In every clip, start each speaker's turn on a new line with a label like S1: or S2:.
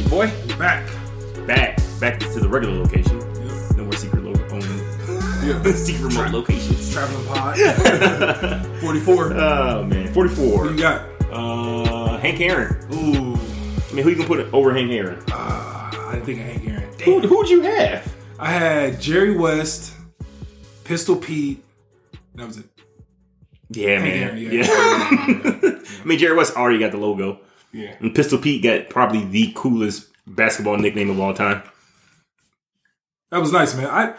S1: And we're rolling. What's going on with you, boy?
S2: Back.
S1: Back. Back to the regular location.
S2: Yep.
S1: No more secret lo- only
S2: Yeah.
S1: secret remote locations.
S2: Traveling pod. 44.
S1: Oh man.
S2: Who
S1: 44.
S2: you got?
S1: Uh Hank Aaron.
S2: Ooh.
S1: I mean who you can put it over Hank Aaron?
S2: Uh, I didn't think of Hank Aaron.
S1: Who who'd you have?
S2: I had Jerry West, Pistol Pete. That was it.
S1: Yeah,
S2: Hank
S1: man.
S2: Aaron,
S1: yeah.
S2: yeah.
S1: I mean Jerry West already got the logo.
S2: Yeah.
S1: And Pistol Pete got probably the coolest basketball nickname of all time.
S2: That was nice, man. I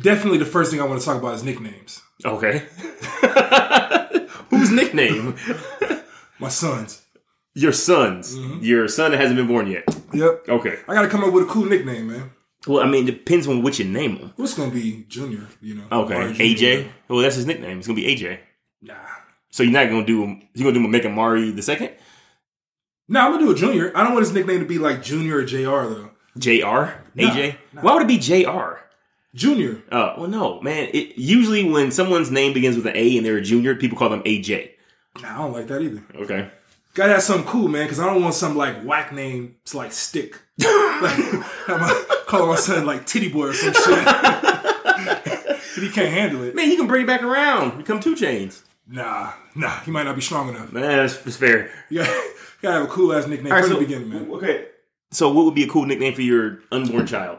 S2: definitely the first thing I want to talk about is nicknames.
S1: Okay. Whose nickname?
S2: My sons.
S1: Your son's.
S2: Mm-hmm.
S1: Your son that hasn't been born yet.
S2: Yep.
S1: Okay.
S2: I got to come up with a cool nickname, man.
S1: Well, I mean, it depends on what you name him.
S2: What's gonna be Junior? You know.
S1: Okay. AJ. Well, that's his nickname. It's gonna be AJ.
S2: Nah.
S1: So you're not gonna do him. You're gonna do make Amari the second.
S2: No, I'm gonna do a Junior. I don't want his nickname to be like Junior or Jr. though.
S1: Jr. AJ.
S2: no.
S1: Why would it be Jr.
S2: Junior.
S1: Uh, well, no, man. It, usually, when someone's name begins with an A and they're a junior, people call them AJ.
S2: Nah, I don't like that either.
S1: Okay.
S2: Gotta have something cool, man, because I don't want some like whack name to like stick. like, I'm uh, calling my son like Titty Boy or some shit. But he can't handle it.
S1: Man, he can bring it back around. Become 2 Chainz.
S2: Nah, nah, he might not be strong enough.
S1: Man, that's, that's fair.
S2: You gotta, gotta have a cool ass nickname
S1: All right,
S2: from
S1: so-
S2: the beginning, man.
S1: Okay. So, what would be a cool nickname for your unborn child?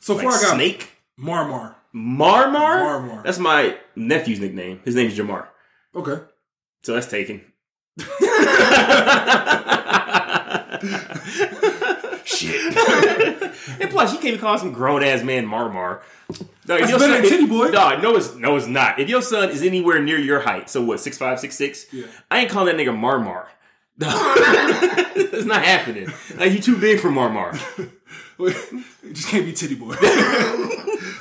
S2: So
S1: Like
S2: far, I got
S1: Snake?
S2: Marmar.
S1: Marmar?
S2: Marmar.
S1: That's my nephew's nickname. His name is Jamar.
S2: Okay.
S1: So that's taken.
S2: Shit.
S1: and plus, you can't even call some grown ass man Marmar. No,
S2: That's better than Titty Boy.
S1: No, no, it's no, it's not. If your son is anywhere near your height, so what, six five, six six?
S2: Yeah.
S1: I ain't calling that nigga Marmar. No. it's not happening. Like you too big for Marmar.
S2: it just can't be Titty Boy.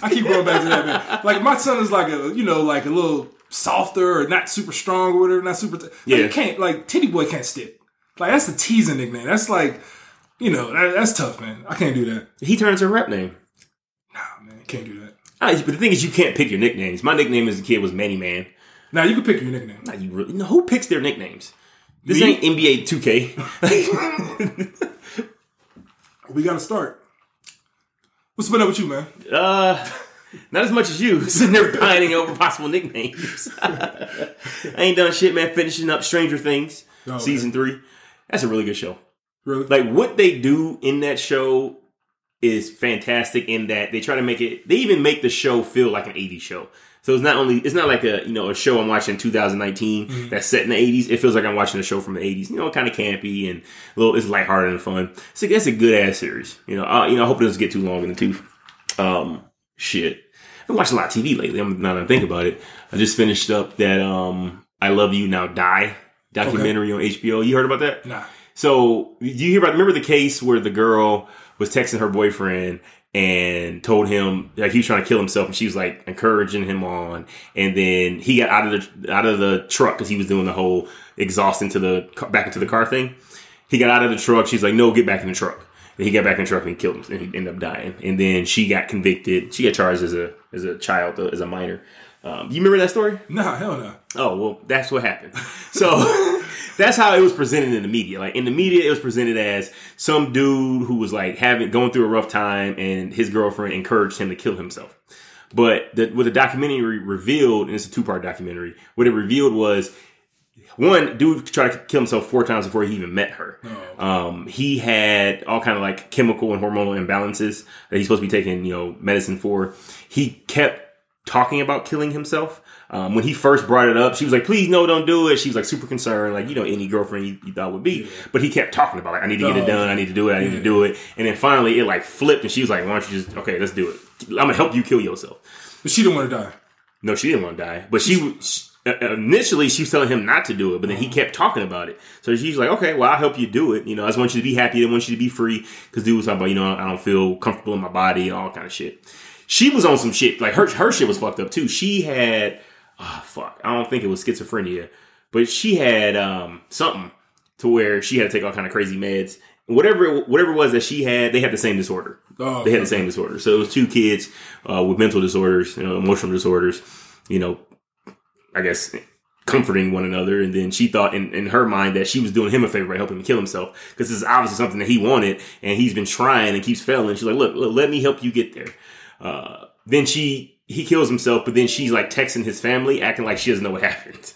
S2: I keep going back to that, man. Like my son is like a, you know, like a little softer or not super strong or whatever, not super. T- like,
S1: Yeah.
S2: you can't like Titty Boy can't stick. Like that's the teasing nickname. That's like, you know, that, that's tough, man. I can't do that.
S1: He turns a rep name.
S2: Nah, man, can't do that.
S1: Ah, but the thing is, you can't pick your nicknames. My nickname as a kid was Manny Man.
S2: Now you can pick your nickname.
S1: Nah, you really, no, who picks their nicknames? This
S2: Me?
S1: ain't NBA 2K.
S2: We got to start. What's been up with you, man?
S1: Uh, not as much as you. Sitting there pining over possible nicknames. I ain't done shit, man. Finishing up Stranger Things
S2: Oh,
S1: season three. That's a really good show.
S2: Really?
S1: Like what they do in that show is fantastic. In that they try to make it. They even make the show feel like an '80s show. So it's not only it's not like a you know a show I'm watching in 2019
S2: Mm-hmm.
S1: that's set in the 80s. It feels like I'm watching a show from the 80s. You know, kind of campy and a little. It's lighthearted and fun. So that's a good ass series. You know, uh, you know. I hope it doesn't get too long in the tooth. Um, shit. I've been watching a lot of TV lately. I'm not that I think about it. I just finished up that um I Love You Now Die documentary on HBO. You heard about that?
S2: nah.
S1: So do you hear about? Remember the case where the girl was texting her boyfriend and told him like he was trying to kill himself, and she was like encouraging him on, and then he got out of the out of the truck because he was doing the whole exhaust into the back into the car thing. He got out of the truck. She's like, "No, get back in the truck." And he got back in the truck and he killed him, and he ended up dying. And then she got convicted. She got charged as a as a child, uh, as a minor. Um, you remember that story?
S2: Nah, hell no.
S1: Oh well, that's what happened. So that's how it was presented in the media. Like in the media, it was presented as some dude who was like having going through a rough time, and his girlfriend encouraged him to kill himself. But the, what the documentary revealed, and it's a two part documentary, what it revealed was one dude tried to kill himself four times before he even met her. Um, he had all kind of like chemical and hormonal imbalances that he's supposed to be taking, you know, medicine for. He kept talking about killing himself. Um, when he first brought it up, she was like, "Please, no, don't do it." She was like super concerned, like you know, any girlfriend you, you thought would be. But he kept talking about like, "I need to get it done. I need to do it. I need to do it." And then finally, it like flipped, and she was like, "Why don't you just okay? Let's do it. I'm gonna help you kill yourself."
S2: But she didn't want to die.
S1: No, she didn't want to die, but she, she uh, initially she was telling him not to do it, but then he kept talking about it. So she's like, "Okay, well, I'll help you do it. You know, I just want you to be happy. I want you to be free." Because dude was talking about, you know, I don't feel comfortable in my body and all kind of shit. She was on some shit like her her shit was fucked up too. She had, oh fuck, I don't think it was schizophrenia, but she had um something to where she had to take all kind of crazy meds. Whatever whatever it was that she had, they had the same disorder.
S2: Oh,
S1: they had the same disorder. So it was two kids uh, with mental disorders, you know, emotional disorders. You know, I guess comforting one another. And then she thought in, in her mind that she was doing him a favor by helping him kill himself because this is obviously something that he wanted and he's been trying and keeps failing. She's like, look, look let me help you get there. Uh, then she, he kills himself, but then she's like texting his family, acting like she doesn't know what happened.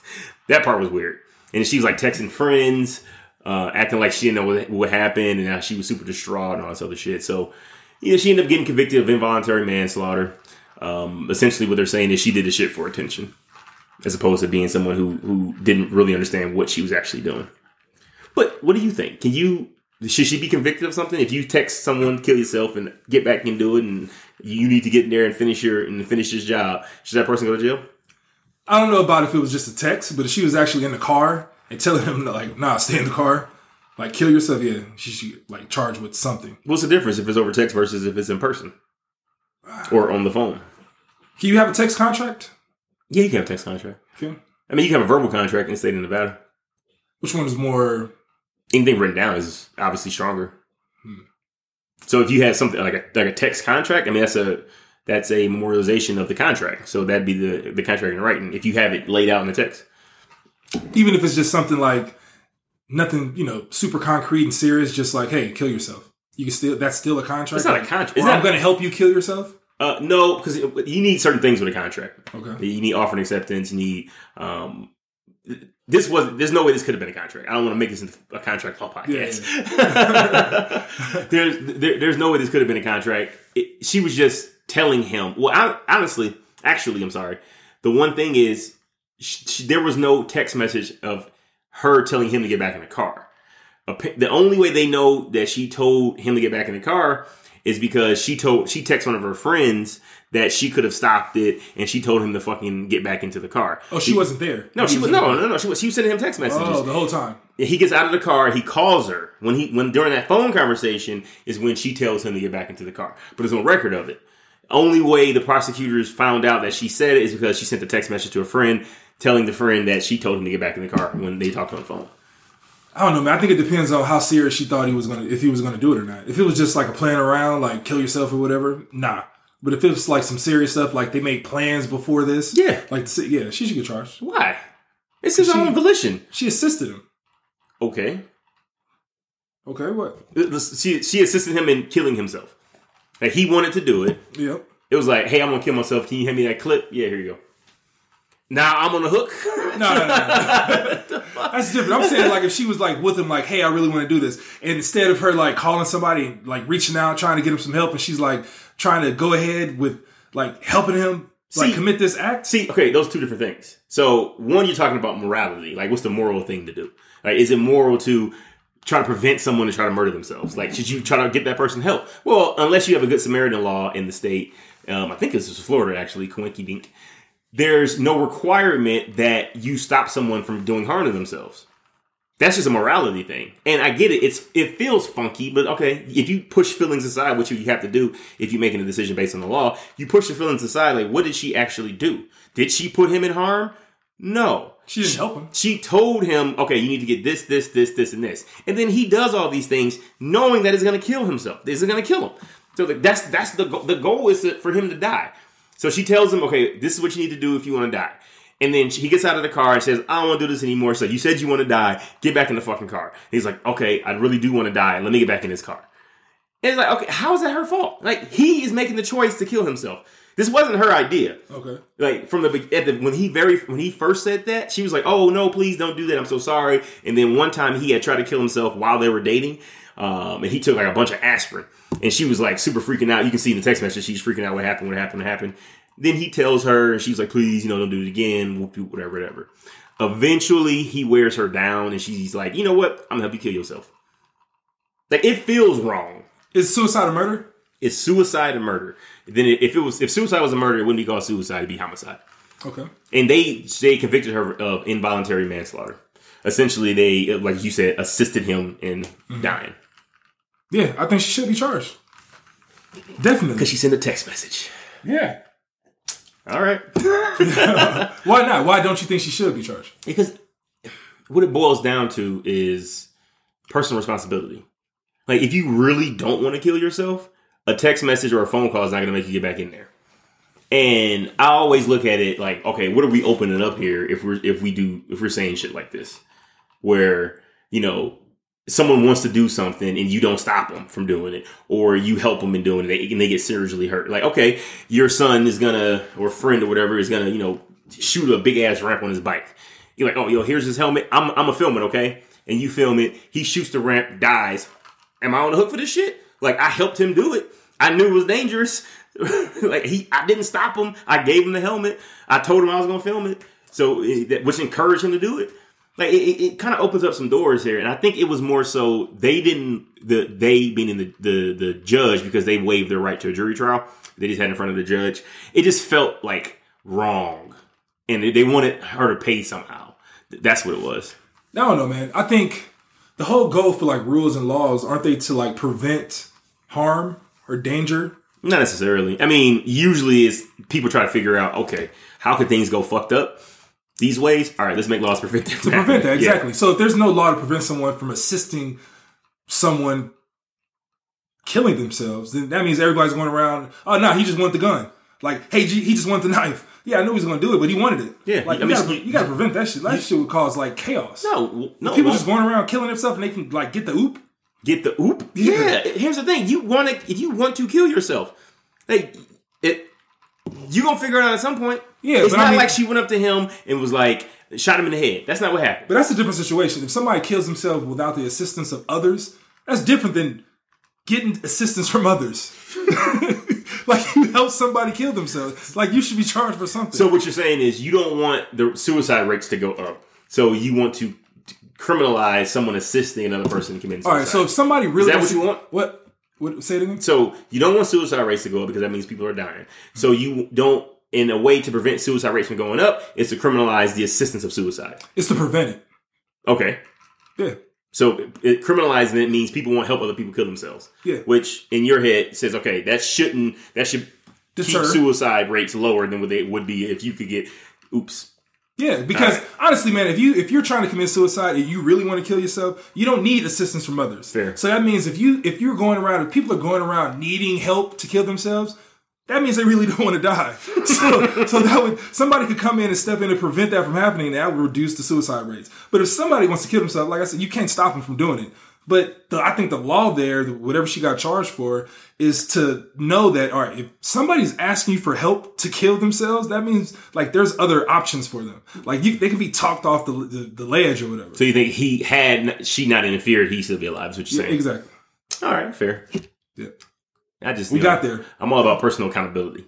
S1: that part was weird. And she's like texting friends, uh, acting like she didn't know what, what happened, and now she was super distraught and all this other shit. So, you know, she ended up getting convicted of involuntary manslaughter. Um, essentially, what they're saying is she did the shit for attention, as opposed to being someone who who didn't really understand what she was actually doing. But what do you think? Can you should she be convicted of something if you text someone kill yourself and get back and do it, and you need to get in there and finish your and finish this job? Should that person go to jail?
S2: I don't know about if it was just a text, but if she was actually in the car and telling him like, "Nah, stay in the car," like kill yourself, yeah, she should like charged with something.
S1: What's the difference if it's over text versus if it's in person or on the phone?
S2: Can you have a text contract?
S1: Yeah, you can have a text contract.
S2: Okay.
S1: I mean, you can have a verbal contract in the state of Nevada.
S2: Which one is more?
S1: Anything written down is obviously stronger. So if you have something like a like a text contract, I mean that's a that's a memorialization of the contract. So that'd be the the contract in writing if you have it laid out in the text.
S2: Even if it's just something like nothing, you know, super concrete and serious, just like, hey, kill yourself. You can still that's still a contract.
S1: It's not a contract. not-
S2: I'm going to help you kill yourself.
S1: Uh, no, because you need certain things with a contract.
S2: Okay.
S1: You need offer and acceptance. You need um. This was. There's no way this could have been a contract. I don't want to make this into a contract law podcast. there's there, there's no way this could have been a contract. It, she was just telling him. Well, I, honestly, actually, I'm sorry. The one thing is, sh sh there was no text message of her telling him to get back in the car. The only way they know that she told him to get back in the car is because she told she texted one of her friends that she could have stopped it, and she told him to fucking get back into the car.
S2: Oh, she wasn't there.
S1: No, she
S2: He
S1: was no, no, no. She was. She was sending him text oh, messages.
S2: Oh, the whole time.
S1: He gets out of the car. He calls her when he when during that phone conversation is when she tells him to get back into the car. But there's no record of it. Only way the prosecutors found out that she said it is because she sent a text message to a friend telling the friend that she told him to get back in the car when they talked on the phone.
S2: I don't know, man. I think it depends on how serious she thought he was gonna, if he was gonna do it or not. If it was just like a playing around, like kill yourself or whatever, nah. But if it's like some serious stuff, like they made plans before this,
S1: Yeah.
S2: like yeah, she should get charged.
S1: Why? It's his
S2: She-
S1: own volition.
S2: She assisted him.
S1: Okay.
S2: Okay, what?
S1: She she assisted him in killing himself. Like he wanted to do it.
S2: Yep.
S1: It was like, hey, I'm gonna kill myself. Can you hand me that clip? Yeah, here you go. Now I'm on the hook.
S2: No, no, no, no. That's different. I'm saying like if she was like with him, like, hey, I really want to do this, and instead of her like calling somebody, like reaching out, trying to get him some help, and she's like trying to go ahead with like helping him like
S1: See-
S2: commit this act.
S1: See, okay, those two different things. So one, you're talking about morality. Like, what's the moral thing to do? Like, is it moral to try to prevent someone to try to murder themselves? Like, should you try to get that person help? Well, unless you have a good Samaritan law in the state, um, I think this is Florida actually, Coinky Dink. There's no requirement that you stop someone from doing harm to themselves. That's just a morality thing, and I get it. It's it feels funky, but okay. If you push feelings aside, which you have to do if you're making a decision based on the law, you push the feelings aside. Like, what did she actually do? Did she put him in harm? No.
S2: She didn't help him.
S1: She told him, okay, you need to get this, this, this, this, and this, and then he does all these things, knowing that it's going to kill himself. This is going to kill him. So that's that's the the goal is for him to die. So she tells him, okay, this is what you need to do if you want to die. And then she, he gets out of the car and says, I don't want to do this anymore. So you said you want to die. Get back in the fucking car. And he's like, okay, I really do want to die. Let me get back in this car. And it's like, okay, how is that her fault? Like he is making the choice to kill himself. This wasn't her idea.
S2: Okay.
S1: Like from the the when he very when he first said that, she was like, "Oh no, please don't do that. I'm so sorry." And then one time he had tried to kill himself while they were dating, um, and he took like a bunch of aspirin, and she was like super freaking out. You can see in the text message she's freaking out. What happened? What happened? What happened? Then he tells her, and she's like, "Please, you know, don't do it again. Whatever, whatever." Eventually, he wears her down, and she's like, "You know what? I'm gonna help you kill yourself." Like it feels wrong.
S2: Is suicide a murder?
S1: It's suicide and murder. Then if it was if suicide was a murder, it wouldn't be called suicide. It'd be homicide
S2: Okay.
S1: and they they convicted her of involuntary manslaughter. Essentially, they like you said assisted him in mm-hmm. dying
S2: Yeah, I think she should be charged. Definitely.
S1: because she sent a text message.
S2: Yeah.
S1: All right,
S2: Why not? Why don't you think she should be charged?
S1: because what it boils down to is personal responsibility. Like if you really don't want to kill yourself, a text message or a phone call is not going to make you get back in there. And I always look at it like, okay, what are we opening up here if we're if we do if we're saying shit like this, where you know someone wants to do something and you don't stop them from doing it, or you help them in doing it and they get seriously hurt. Like, okay, your son is gonna or friend or whatever is gonna you know shoot a big ass ramp on his bike. You're like, oh, yo, here's his helmet. I'm I'm a film it, okay? And you film it. He shoots the ramp, dies. Am I on the hook for this shit? Like I helped him do it. I knew it was dangerous. like he, I didn't stop him. I gave him the helmet. I told him I was gonna film it. So eh, which encouraged him to do it. Like it, it, kind of opens up some doors here, and I think it was more so they didn't the they being in the the the judge because they waived their right to a jury trial. They just had in front of the judge. It just felt like wrong, and they, they wanted her to pay somehow. That's what it was.
S2: I don't know, man. I think the whole goal for like rules and laws aren't they to like prevent harm or danger
S1: not necessarily. I mean, usually it's people try to figure out, okay, how could things go fucked up these ways? All right, let's make laws prevent that.
S2: To prevent that, exactly. Yeah. So if there's no law to prevent someone from assisting someone killing themselves, then that means everybody's going around, oh, no, he just wanted the gun. Like, hey, G, he just wanted the knife. Yeah, I knew he was going to do it, but he wanted it.
S1: Yeah,
S2: like
S1: I
S2: you,
S1: mean,
S2: gotta, you gotta prevent that shit. That shit would cause like chaos.
S1: No, no,
S2: people just going around killing themselves and they can like get the oop.
S1: Get the oop. Yeah. yeah. Here's the thing: you want to if you want to kill yourself, Hey, it you gonna figure it out at some point.
S2: Yeah,
S1: it's not
S2: I mean,
S1: like she went up to him and was like shot him in the head. That's not what happened.
S2: But that's a different situation. If somebody kills themselves without the assistance of others, that's different than getting assistance from others. like you help somebody kill themselves. Like you should be charged for something.
S1: So what you're saying is you don't want the suicide rates to go up. So you want to criminalize someone assisting another person commit suicide.
S2: All right. So if somebody really
S1: is that what you want?
S2: What what, say it again.
S1: So you don't want suicide rates to go up because that means people are dying. So you don't, in a way to prevent suicide rates from going up, is to criminalize the assistance of suicide.
S2: It's to prevent it.
S1: Okay.
S2: Yeah.
S1: So it, criminalizing it means people won't help other people kill themselves.
S2: Yeah.
S1: Which in your head says, okay, that shouldn't that should Deter. keep suicide rates lower than what they would be if you could get oops
S2: yeah, because right. honestly, man, if you if you're trying to commit suicide and you really want to kill yourself, you don't need assistance from others.
S1: Fair.
S2: So that means if you if you're going around if people are going around needing help to kill themselves, that means they really don't want to die. So so that would somebody could come in and step in and prevent that from happening. That would reduce the suicide rates. But if somebody wants to kill themselves, like I said, you can't stop them from doing it. But the, I think the law there, whatever she got charged for, is to know that all right, if somebody's asking you for help to kill themselves, that means like there's other options for them. Like you, they can be talked off the, the, the ledge or whatever.
S1: So you think he had she not interfered, he still be alive? Is what you're saying?
S2: Yeah, exactly.
S1: All right, fair.
S2: Yeah.
S1: I just
S2: we got there.
S1: I'm all about personal accountability.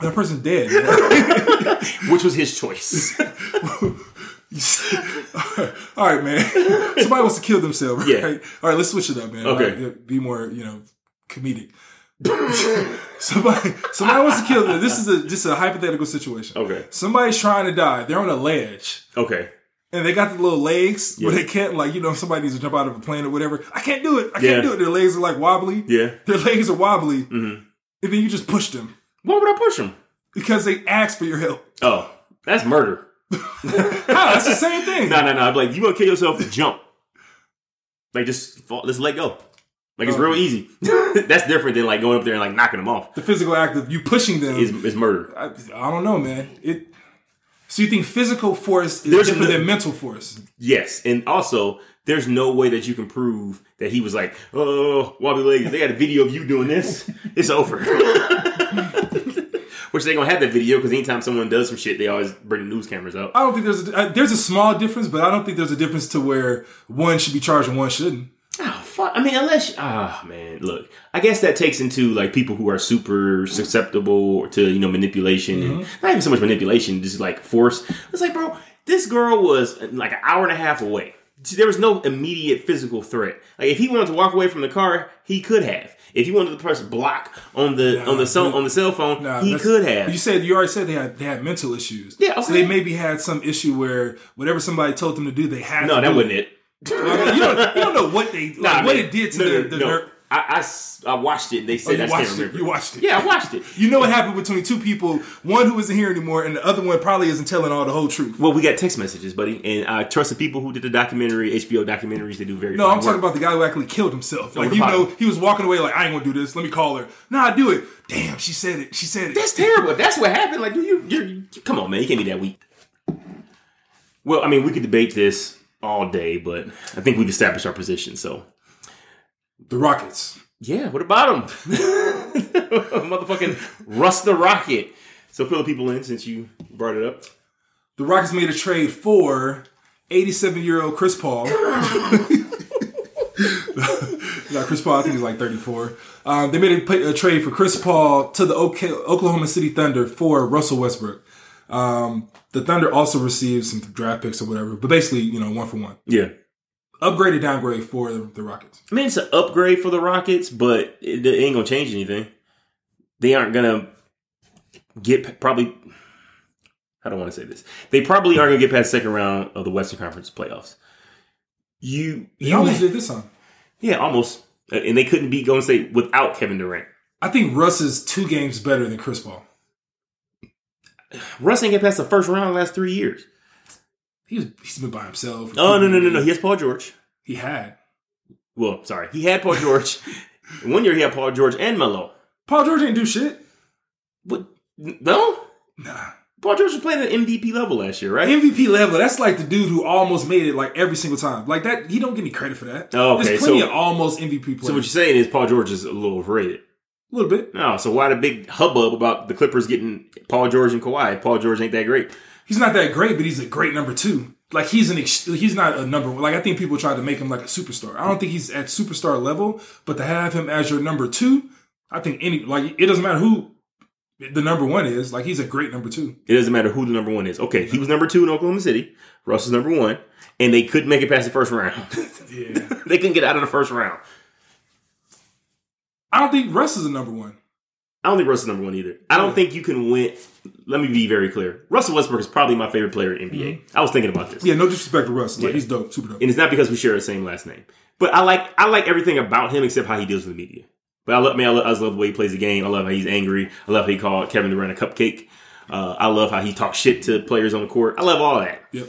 S2: That person's dead,
S1: which was his choice.
S2: all right, man. Somebody wants to kill themselves.
S1: Yeah.
S2: Right? All right, let's switch it up, man.
S1: Okay.
S2: Right? Be more, you know, comedic. somebody, somebody wants to kill them. This is a just a hypothetical situation.
S1: Okay.
S2: Somebody's trying to die. They're on a ledge.
S1: Okay.
S2: And they got the little legs yeah. where they can't, like, you know, somebody needs to jump out of a plane or whatever. I can't do it. I can't yeah. do it. Their legs are like wobbly.
S1: Yeah.
S2: Their legs are wobbly.
S1: Mm-hmm.
S2: And then you just push them.
S1: Why would I push them?
S2: Because they asked for your help.
S1: Oh, that's murder.
S2: That's the same thing.
S1: No, no, no. I'm like, you want to kill yourself? Jump. Like, just fall, just let go. Like it's oh. real easy. That's different than like going up there and like knocking them off.
S2: The physical act of you pushing them
S1: is, is murder.
S2: I, I, don't know, man. It. So you think physical force is there's different no, than mental force?
S1: Yes, and also there's no way that you can prove that he was like, oh, wobbly legs. They got a video of you doing this. It's over. Which they gonna have that video because anytime someone does some shit, they always bring the news cameras out.
S2: I don't think there's a, uh, there's a small difference, but I don't think there's a difference to where one should be charged and one shouldn't.
S1: Oh fuck! I mean, unless ah oh, man, look, I guess that takes into like people who are super susceptible to you know manipulation mm-hmm. and not even so much manipulation, just like force. It's like, bro, this girl was like an hour and a half away. There was no immediate physical threat. Like if he wanted to walk away from the car, he could have. If he wanted to press block on the nah, on the cell on the cell phone, nah, he could have.
S2: You said you already said they had they had mental issues.
S1: Yeah, okay.
S2: so they maybe had some issue where whatever somebody told them to do, they had.
S1: No, that wasn't it.
S2: I mean, you, don't, you, don't, know what they like, nah, what it did to no, the, the
S1: no. I, I I watched it. and They
S2: Oh,
S1: said
S2: you
S1: I
S2: watched it. You watched it.
S1: Yeah, I watched it.
S2: You know what happened between two people, one who isn't here anymore, and the other one probably isn't telling all the whole truth.
S1: Well, we got text messages, buddy, and I trust the people who did the documentary, HBO documentaries. They do very.
S2: No, I'm talking about the guy who actually killed himself. Like you know, he was walking away like I ain't gonna do this. Let me call her. Nah, I do it. Damn, she said it. She said it.
S1: That's terrible. That's what happened. Like, dude, you, you're, come on, man. You can't be that weak. Well, I mean, we could debate this all day, but I think we've established our position. So,
S2: the Rockets.
S1: yeah, what about them? Motherfucking Russ the Rocket. So, fill the people in since you brought it up.
S2: The Rockets made a trade for 87 year old Chris Paul. Got Chris Paul, I think he's like 34. Um, they made a, a trade for Chris Paul to the OK- Oklahoma City Thunder for Russell Westbrook. Um, the Thunder also received some draft picks or whatever, but basically, you know, one for one.
S1: Yeah.
S2: Upgraded, downgrade for the, Rockets.
S1: I mean, it's an upgrade for the Rockets, but it, ain't gonna change anything. They aren't gonna get probably. I don't want to say this. They probably aren't gonna get past second round of the Western Conference playoffs. You,
S2: They
S1: you,
S2: almost did this time.
S1: yeah, almost, Uh, and they couldn't beat Golden State without Kevin Durant.
S2: I think Russ is two games better than Chris Paul.
S1: Russ ain't get past the first round the last three years.
S2: He's he's been by himself.
S1: Oh no no no no! He has Paul George.
S2: He had
S1: Well, sorry, he had Paul George. One year he had Paul George and Melo.
S2: Paul George didn't do shit.
S1: But no,
S2: Nah.
S1: Paul George was playing at MVP level last year, right?
S2: MVP level. That's like the dude who almost made it like every single time. Like that, he don't get any credit for that.
S1: Oh, okay,
S2: There's plenty
S1: so-
S2: of almost MVP players.
S1: So what you're saying is Paul George is a little overrated.
S2: a little bit.
S1: No, so why the big hubbub about the Clippers getting Paul George and Kawhi? Paul George ain't that great.
S2: He's not that great, but he's a great number two. Like he's an ex- he's not a number one. like I think people try to make him like a superstar. I don't think he's at superstar level, but to have him as your number two, I think any like it doesn't matter who the number one is. Like he's a great number two.
S1: It doesn't matter who the number one is. Okay, he was number two in Oklahoma City. Russ is number one, and they couldn't make it past the first round.
S2: Yeah,
S1: they couldn't get out of the first round.
S2: I don't think Russ is a number one.
S1: I don't think Russ is number one either. I don't think you can win. Let me be very clear. Russell Westbrook is probably my favorite player in NBA. I was thinking about this.
S2: Yeah, no disrespect to Russ. Like
S1: Yeah.
S2: he's dope, super dope.
S1: and it's not because we share the same last name. But I like I like everything about him except how he deals with the media. But I love man, I love, I love the way he plays the game. I love how he's angry. I love how he called Kevin Durant a cupcake. Uh, I love how he talks shit to players on the court. I love all that.
S2: Yep.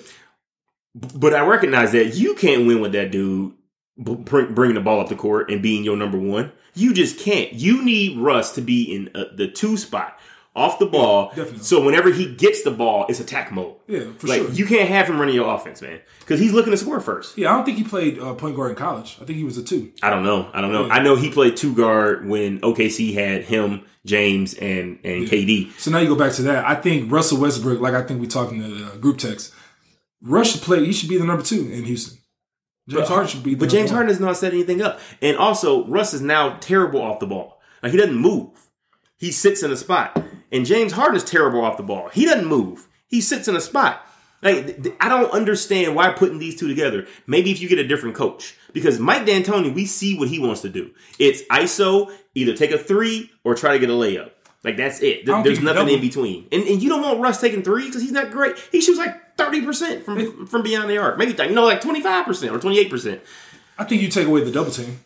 S1: But I recognize that you can't win with that dude bringing the ball up the court and being your number one. You just can't. You need Russ to be in uh, the two spot off the ball.
S2: definitely.
S1: So whenever he gets the ball, it's attack mode.
S2: Yeah, for
S1: like
S2: sure.
S1: you can't have him running your offense, man, because he's looking to score first.
S2: Yeah, I don't think he played uh, point guard in college. I think he was a two.
S1: I don't know. I don't know.
S2: Yeah.
S1: I know he played two guard when OKC had him, James, and and KD.
S2: So now you go back to that. I think Russell Westbrook, like I think we talked in the uh, group text, Russ should play. He should be the number two in Houston. James Harden should be. The
S1: But James. Harden has not set anything up. And also, Russ is now terrible off the ball. Like he doesn't move. He sits in a spot. And James Harden is terrible off the ball. He doesn't move. He sits in a spot. Like I don't understand why putting these two together. Maybe if you get a different coach, because Mike D'Antoni, we see what he wants to do. It's ISO, either take a three or try to get a layup. Like that's it. Th- There's nothing in between. And, and you don't want Russ taking three because he's not great. He shoots like thirty percent from from beyond the arc. Maybe like no, like twenty five percent or twenty eight percent.
S2: I think you take away the double team,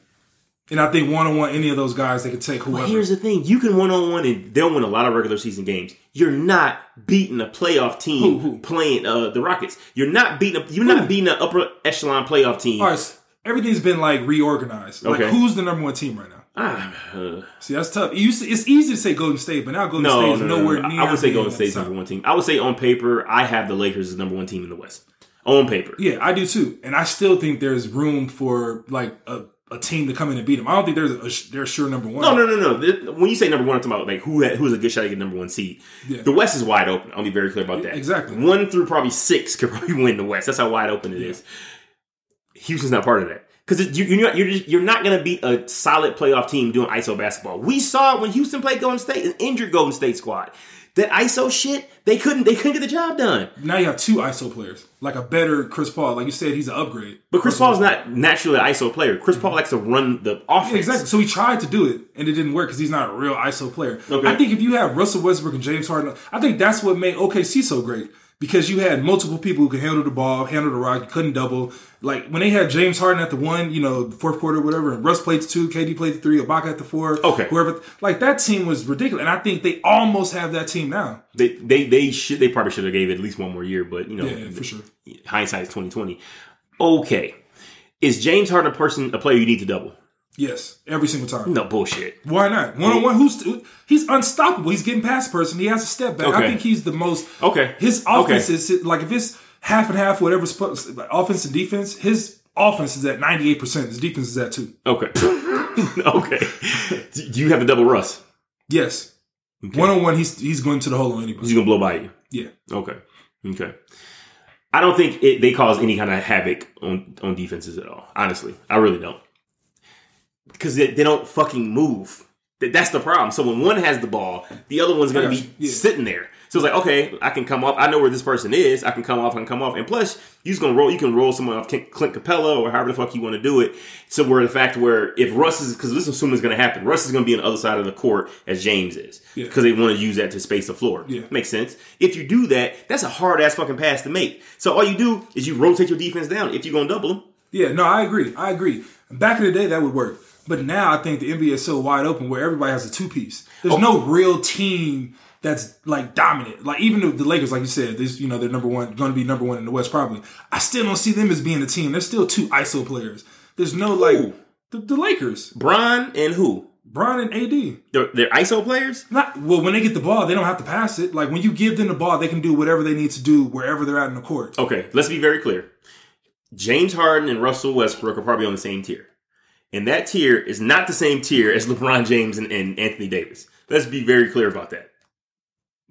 S2: and I think one on one, any of those guys, they could take whoever.
S1: But here's the thing: you can one on one, and they'll win a lot of regular season games. You're not beating a playoff team
S2: Who, who?
S1: playing uh, the Rockets. You're not beating. A, you're not beating an upper echelon playoff team.
S2: All right, everything's been like reorganized. Like
S1: Okay.
S2: who's the number one team right now?
S1: Ah, uh,
S2: See, that's tough. It's easy to say Golden State, but now Golden
S1: no,
S2: State is
S1: no, no,
S2: nowhere near.
S1: I would say Golden
S2: at
S1: State's number one team. I would say on paper, I have the Lakers as number one team in the West. On paper,
S2: Yeah, I do too, and I still think there's room for like a, a team to come in and beat them. I don't think there's a, they're sure number one.
S1: No, no, no, no. When you say number one, I'm talking about like who had, who's a good shot to get number one seed.
S2: Yeah.
S1: The West is wide open. I'll be very clear about that.
S2: Exactly.
S1: One through probably six could probably win the West. That's how wide open it is. Houston's not part of that because you, you're not you're, just, you're not going to beat a solid playoff team doing ISO basketball. We saw it when Houston played Golden State, an injured Golden State squad. That ISO shit, they couldn't they couldn't get the job done.
S2: Now you have two ISO players, like a better Chris Paul. Like you said, he's an upgrade.
S1: But Chris Paul's not naturally an ISO player. Chris Paul likes to run the offense.
S2: Yeah, exactly. So he tried to do it, and it didn't work because he's not a real ISO player.
S1: Okay.
S2: I think if you have Russell Westbrook and James Harden, I think that's what made OKC so great because you had multiple people who could handle the ball, handle the rock, you couldn't double. Like when they had James Harden at the one, you know, the fourth quarter, whatever, and Russ played the two, KD played the three, Ibaka at the four,
S1: Okay.
S2: whoever. Like that team was ridiculous, and I think they almost have that team now.
S1: They they they should they probably should have gave it at least one more year, but you know,
S2: Yeah, for sure.
S1: hindsight is twenty twenty. Okay, is James Harden a person a player you need to double?
S2: Yes, every single time.
S1: No bullshit.
S2: Why not? One on one, who's he's unstoppable. He's getting past person. He has a step back. I think he's the most.
S1: Okay.
S2: His offense is like if it's half and half, whatever offense and defense. His offense is at ninety eight percent. His defense is at two.
S1: Okay, okay. Do you have to double Russ?
S2: Yes, one on one, he's he's going to the hole on anybody.
S1: He's gonna blow by you.
S2: Yeah,
S1: Okay. Okay. I don't think it, they cause any kind of havoc on, on defenses at all. Honestly, I really don't. Because they, they don't fucking move. That- That's the problem. So when one has the ball, the other one's going to be.
S2: Yeah.
S1: sitting there. So it's like, okay, I can come off. I know where this person is. I can come off. I can come off. And plus, you just gonna roll. You can roll someone off Clint Capela or however the fuck you want to do it. So where the fact where if Russ is because this is assuming is to happen, Russ is to be on the other side of the court as James is
S2: Yeah.
S1: because they want to use that to space the floor.
S2: Yeah.
S1: Makes sense. If you do that, that's a hard ass fucking pass to make. So all you do is you rotate your defense down if you're gonna double them.
S2: yeah. No, I agree. I agree. Back in the day, that would work. But now I think the NBA is so wide open where everybody has a two piece. There's oh. no real team that's like dominant. Like even the, the Lakers, like you said, this you know they're number one, going to be number one in the West probably. I still don't see them as being a team. They're still two ISO players. There's no like the, the Lakers,
S1: Bron and who?
S2: Bron and AD.
S1: They're, they're ISO players.
S2: Not well when they get the ball, they don't have to pass it. Like when you give them the ball, they can do whatever they need to do wherever they're at in the court.
S1: Okay, let's be very clear. James Harden and Russell Westbrook are probably on the same tier. And that tier is not the same tier as LeBron James and, and Anthony Davis. Let's be very clear about that.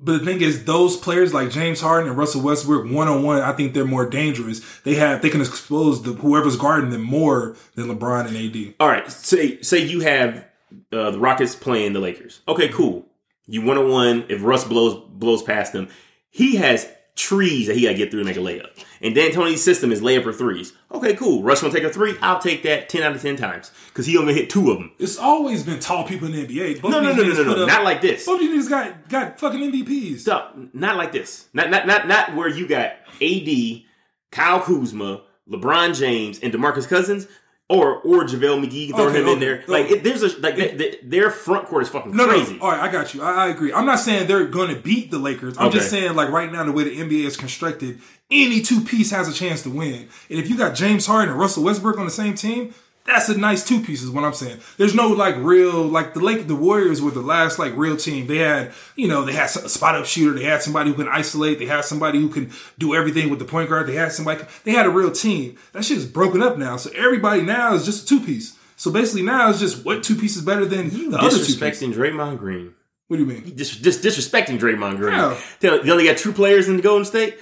S2: But the thing is, those players like James Harden and Russell Westbrook, one on one, I think they're more dangerous. They have they can expose the whoever's guarding them more than LeBron and AD.
S1: All right, say say you have uh, the Rockets playing the Lakers. Okay, cool. You one on one. If Russ blows blows past them, he has trees that he got to get through to make a layup. And D'Antoni's system is layup or threes. Okay, cool. Russ gonna take a three. I'll take that ten out of ten times because he only hit two of them.
S2: It's always been tall people in the NBA. Both
S1: No, no,
S2: these
S1: no, no, no, no.
S2: up-
S1: Not like this.
S2: both these niggas got got fucking MVPs.
S1: Stop. Not like this. Not not not not where you got AD, Kyle Kuzma, LeBron James, and DeMarcus Cousins, or or JaVale McGee. Throw
S2: Okay,
S1: him in
S2: okay,
S1: there. Like it, there's a like th- th- their front court is fucking
S2: No,
S1: crazy.
S2: no. All right, I got you. I, I agree. I'm not saying they're going to beat the Lakers. I'm just saying, like right now, the way the NBA is constructed, any two piece has a chance to win. And if you got James Harden and Russell Westbrook on the same team, that's a nice two piece. Is what I'm saying. There's no like real like the Lake the Warriors were the last like real team. They had you know they had a spot up shooter. They had somebody who can isolate. They had somebody who can do everything with the point guard. They had somebody. They had a real team. That shit is broken up now. So everybody now is just a two piece. So basically now it's just what two pieces better than the other two pieces.
S1: Disrespecting Draymond Green.
S2: What do you mean?
S1: Dis- dis- disrespecting Draymond Green. Tell- They only got two players in the Golden State.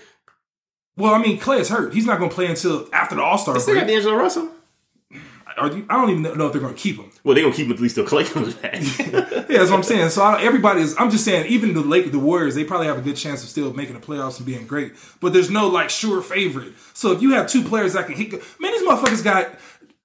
S2: Well, I mean, Clay is hurt. He's not going to play until after the All Star
S1: They got
S2: break.
S1: D'Angelo Russell.
S2: Are you- I don't even know if they're going to keep him.
S1: Well, they're gonna keep him at least till Clay comes back.
S2: Yeah, that's what I'm saying. So I, everybody is. I'm just saying, even the Lake, the Warriors, they probably have a good chance of still making the playoffs and being great. But there's no like sure favorite. So if you have two players that can hit, man, these motherfuckers got.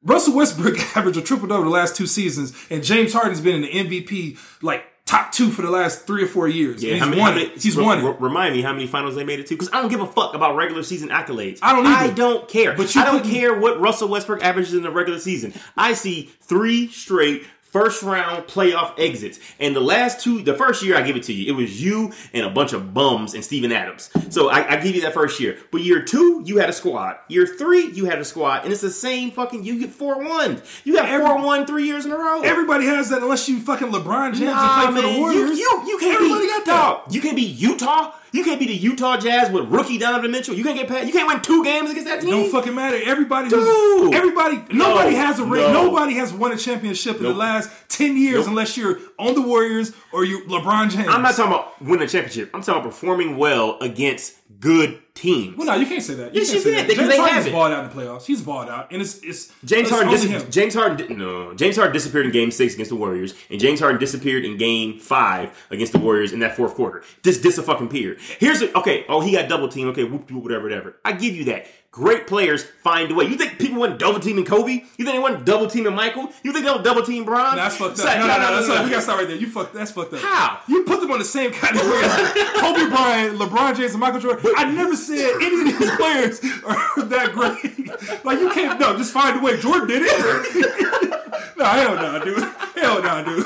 S2: Russell Westbrook averaged a triple double the last two seasons, and James Harden's been in the MVP like top two for the last three or four years.
S1: Yeah,
S2: he's won it. He's
S1: re-
S2: won it.
S1: re- Remind me how many finals they made it to? Because I don't give a fuck about regular season accolades.
S2: I don't either.
S1: I don't care.
S2: But you
S1: I don't care what Russell Westbrook averages in the regular season. I see three straight first round playoff exits. And the last two, the first year I give it to you, it was you and a bunch of bums and Steven Adams. So I, I give you that first year. But year two, you had a squad. Year three, you had a squad, and it's the same fucking. You get four one. You got
S2: Every-
S1: four one three years in a row.
S2: Everybody has that unless you fucking LeBron James
S1: Nah,
S2: and play for the Warriors.
S1: You, you, you can't
S2: Everybody
S1: be
S2: got that.
S1: dog. You can't be Utah. You can't be the Utah Jazz with rookie Donovan Mitchell. You can't get past. You can't win two games against that team.
S2: Don't fucking matter. Everybody,
S1: Dude.
S2: everybody, nobody has a ring.
S1: no.
S2: Nobody has won a championship in the last ten years
S1: Nope.
S2: unless you're on the Warriors or you LeBron James.
S1: I'm not talking about winning a championship. I'm talking about performing well against good teams.
S2: Well, no, you can't say that.
S1: Yes,
S2: can't
S1: you can,
S2: that. James
S1: they
S2: Harden's
S1: haven't.
S2: balled out in the playoffs. He's balled out, and it's it's
S1: James
S2: it's
S1: Harden, dis-. James Harden, di- no, James Harden disappeared in Game Six against the Warriors, and James Harden disappeared in Game Five against the Warriors in that fourth quarter. This, this a fucking peer. Here's a, okay. Oh, he got double team. Okay, whoop, whoop, whatever, whatever. I give you that. Great players find a way. You think people wouldn't double teaming Kobe? You think they wouldn't double teaming Michael? You think they'll double team Bron?
S2: That's fucked up. No, no, no, that's fucked- We gotta start right there. You fucked. That's fucked up.
S1: How?
S2: You put them on the same kind category as Kobe Bryant, LeBron James, and Michael Jordan. I never said any of these players are that great. Like you can't. No, just find a way. Jordan did it. no, hell no, dude. Hell no, dude.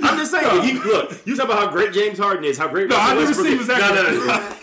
S1: I'm just saying. If you, look, you talk about how great James Harden is, how great.
S2: No, I
S1: Russell
S2: never
S1: Westbrook
S2: said was that
S1: no, no, no, no.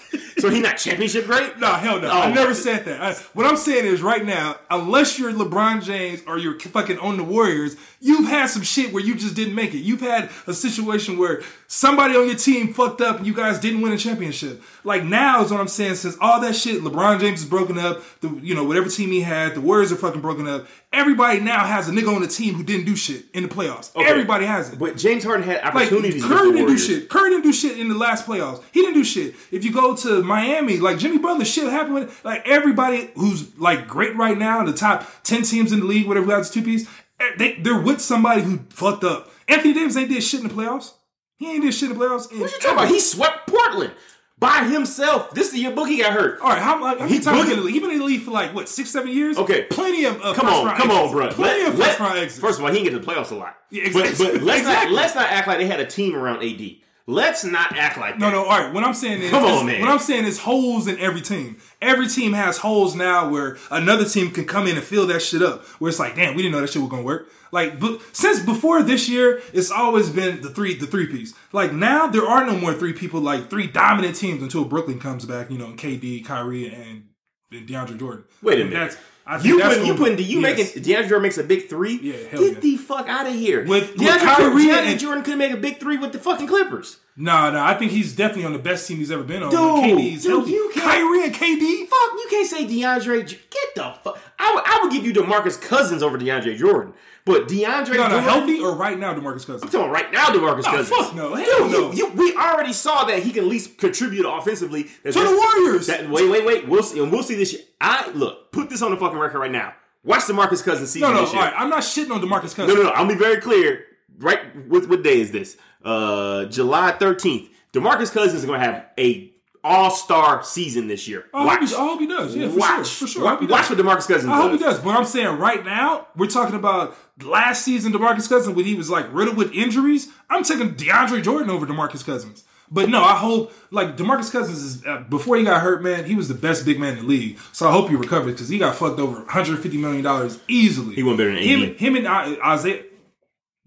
S1: So he not championship great?
S2: No, hell no.
S1: Oh.
S2: I never said that. I- what I'm saying is right now, unless you're LeBron James or you're fucking on the Warriors, you've had some shit where you just didn't make it. You've had a situation where somebody on your team fucked up and you guys didn't win a championship. Like now is what I'm saying. Since all that shit, LeBron James is broken up. The you know whatever team he had, the Warriors are fucking broken up. Everybody now has a nigga on the team who didn't do shit in the playoffs.
S1: Okay.
S2: Everybody has it.
S1: But James Harden had
S2: Like
S1: opportunities.
S2: Curry didn't do shit. Curry didn't do shit in the last playoffs. He didn't do shit. If you go to Miami, like Jimmy Butler, shit happened. With, like everybody who's like great right now, the top ten teams in the league, whatever who has two piece, eh, they they're with somebody who fucked up. Anthony Davis ain't did shit in the playoffs. He ain't did shit in the playoffs.
S1: What you talking about? He swept Portland by himself. This is the year Boogie got hurt.
S2: all right, how, like, how many
S1: He
S2: times
S1: boogie-
S2: in the league? He been in the league for like what six, seven years?
S1: Okay.
S2: plenty of uh,
S1: Come on, come on,
S2: exits.
S1: bro.
S2: Plenty
S1: Let-
S2: of
S1: let-
S2: first round exits.
S1: First of all, he didn't get to the playoffs a lot.
S2: Yeah,
S1: but,
S2: exactly.
S1: but let's
S2: Exactly.
S1: not let's not act like they had a team around AD. Let's not act like
S2: No,
S1: that.
S2: no. All right. What I'm saying is,
S1: Come on, man.
S2: what I'm saying is holes in every team. Every team has holes now where another team can come in and fill that shit up. Where it's like, damn, we didn't know that shit was gonna work. Like, but since before this year, it's always been the three, the three piece. Like now, there are no more three people, like three dominant teams until Brooklyn comes back. You know, KD, Kyrie, and, and DeAndre Jordan.
S1: Wait a minute.
S2: That's,
S1: You
S2: that's
S1: put you putting you
S2: yes.
S1: making DeAndre Jordan makes a big three.
S2: Yeah, hell
S1: get
S2: yeah.
S1: the fuck out of here.
S2: With- with Kyrie
S1: DeAndre
S2: and-
S1: Jordan couldn't make a big three with the fucking Clippers.
S2: No, no, I think he's definitely on the best team he's ever been on.
S1: Dude,
S2: KD's
S1: dude,
S2: healthy.
S1: you can't-
S2: Kyrie and KD.
S1: Fuck, you can't say DeAndre. Get the fuck. I would I would give you DeMarcus Cousins over DeAndre Jordan, but DeAndre
S2: No, no, healthy or right now, Demarcus Cousins.
S1: I'm talking right now, DeMarcus
S2: Oh,
S1: Cousins.
S2: fuck no. Hell
S1: Dude,
S2: no.
S1: You, you, we already saw that he can at least contribute offensively.
S2: To the Warriors.
S1: That, wait, wait, wait. We'll see, and we'll see this year. I look. Put this on the fucking record right now. Watch DeMarcus Cousins season
S2: No, no,
S1: this
S2: all
S1: year.
S2: right. I'm not shitting on Demarcus Cousins.
S1: No, no, no. I'll be very clear. Right, what, what day is this? Uh, July 13th. DeMarcus Cousins is going to have a all-star season this year.
S2: I hope, he, I hope he does. Yeah, for
S1: Watch.
S2: sure. For sure. He
S1: Watch what DeMarcus Cousins
S2: I hope he
S1: does.
S2: does. But I'm saying right now, we're talking about last season Demarcus Cousins when he was like riddled with injuries. I'm taking DeAndre Jordan over Demarcus Cousins. But no, I hope like Demarcus Cousins is uh, before he got hurt, man. He was the best big man in the league. So I hope he recovers because he got fucked over 150 million dollars easily.
S1: He wasn't better than
S2: him.
S1: AD.
S2: Him and I, Isaiah.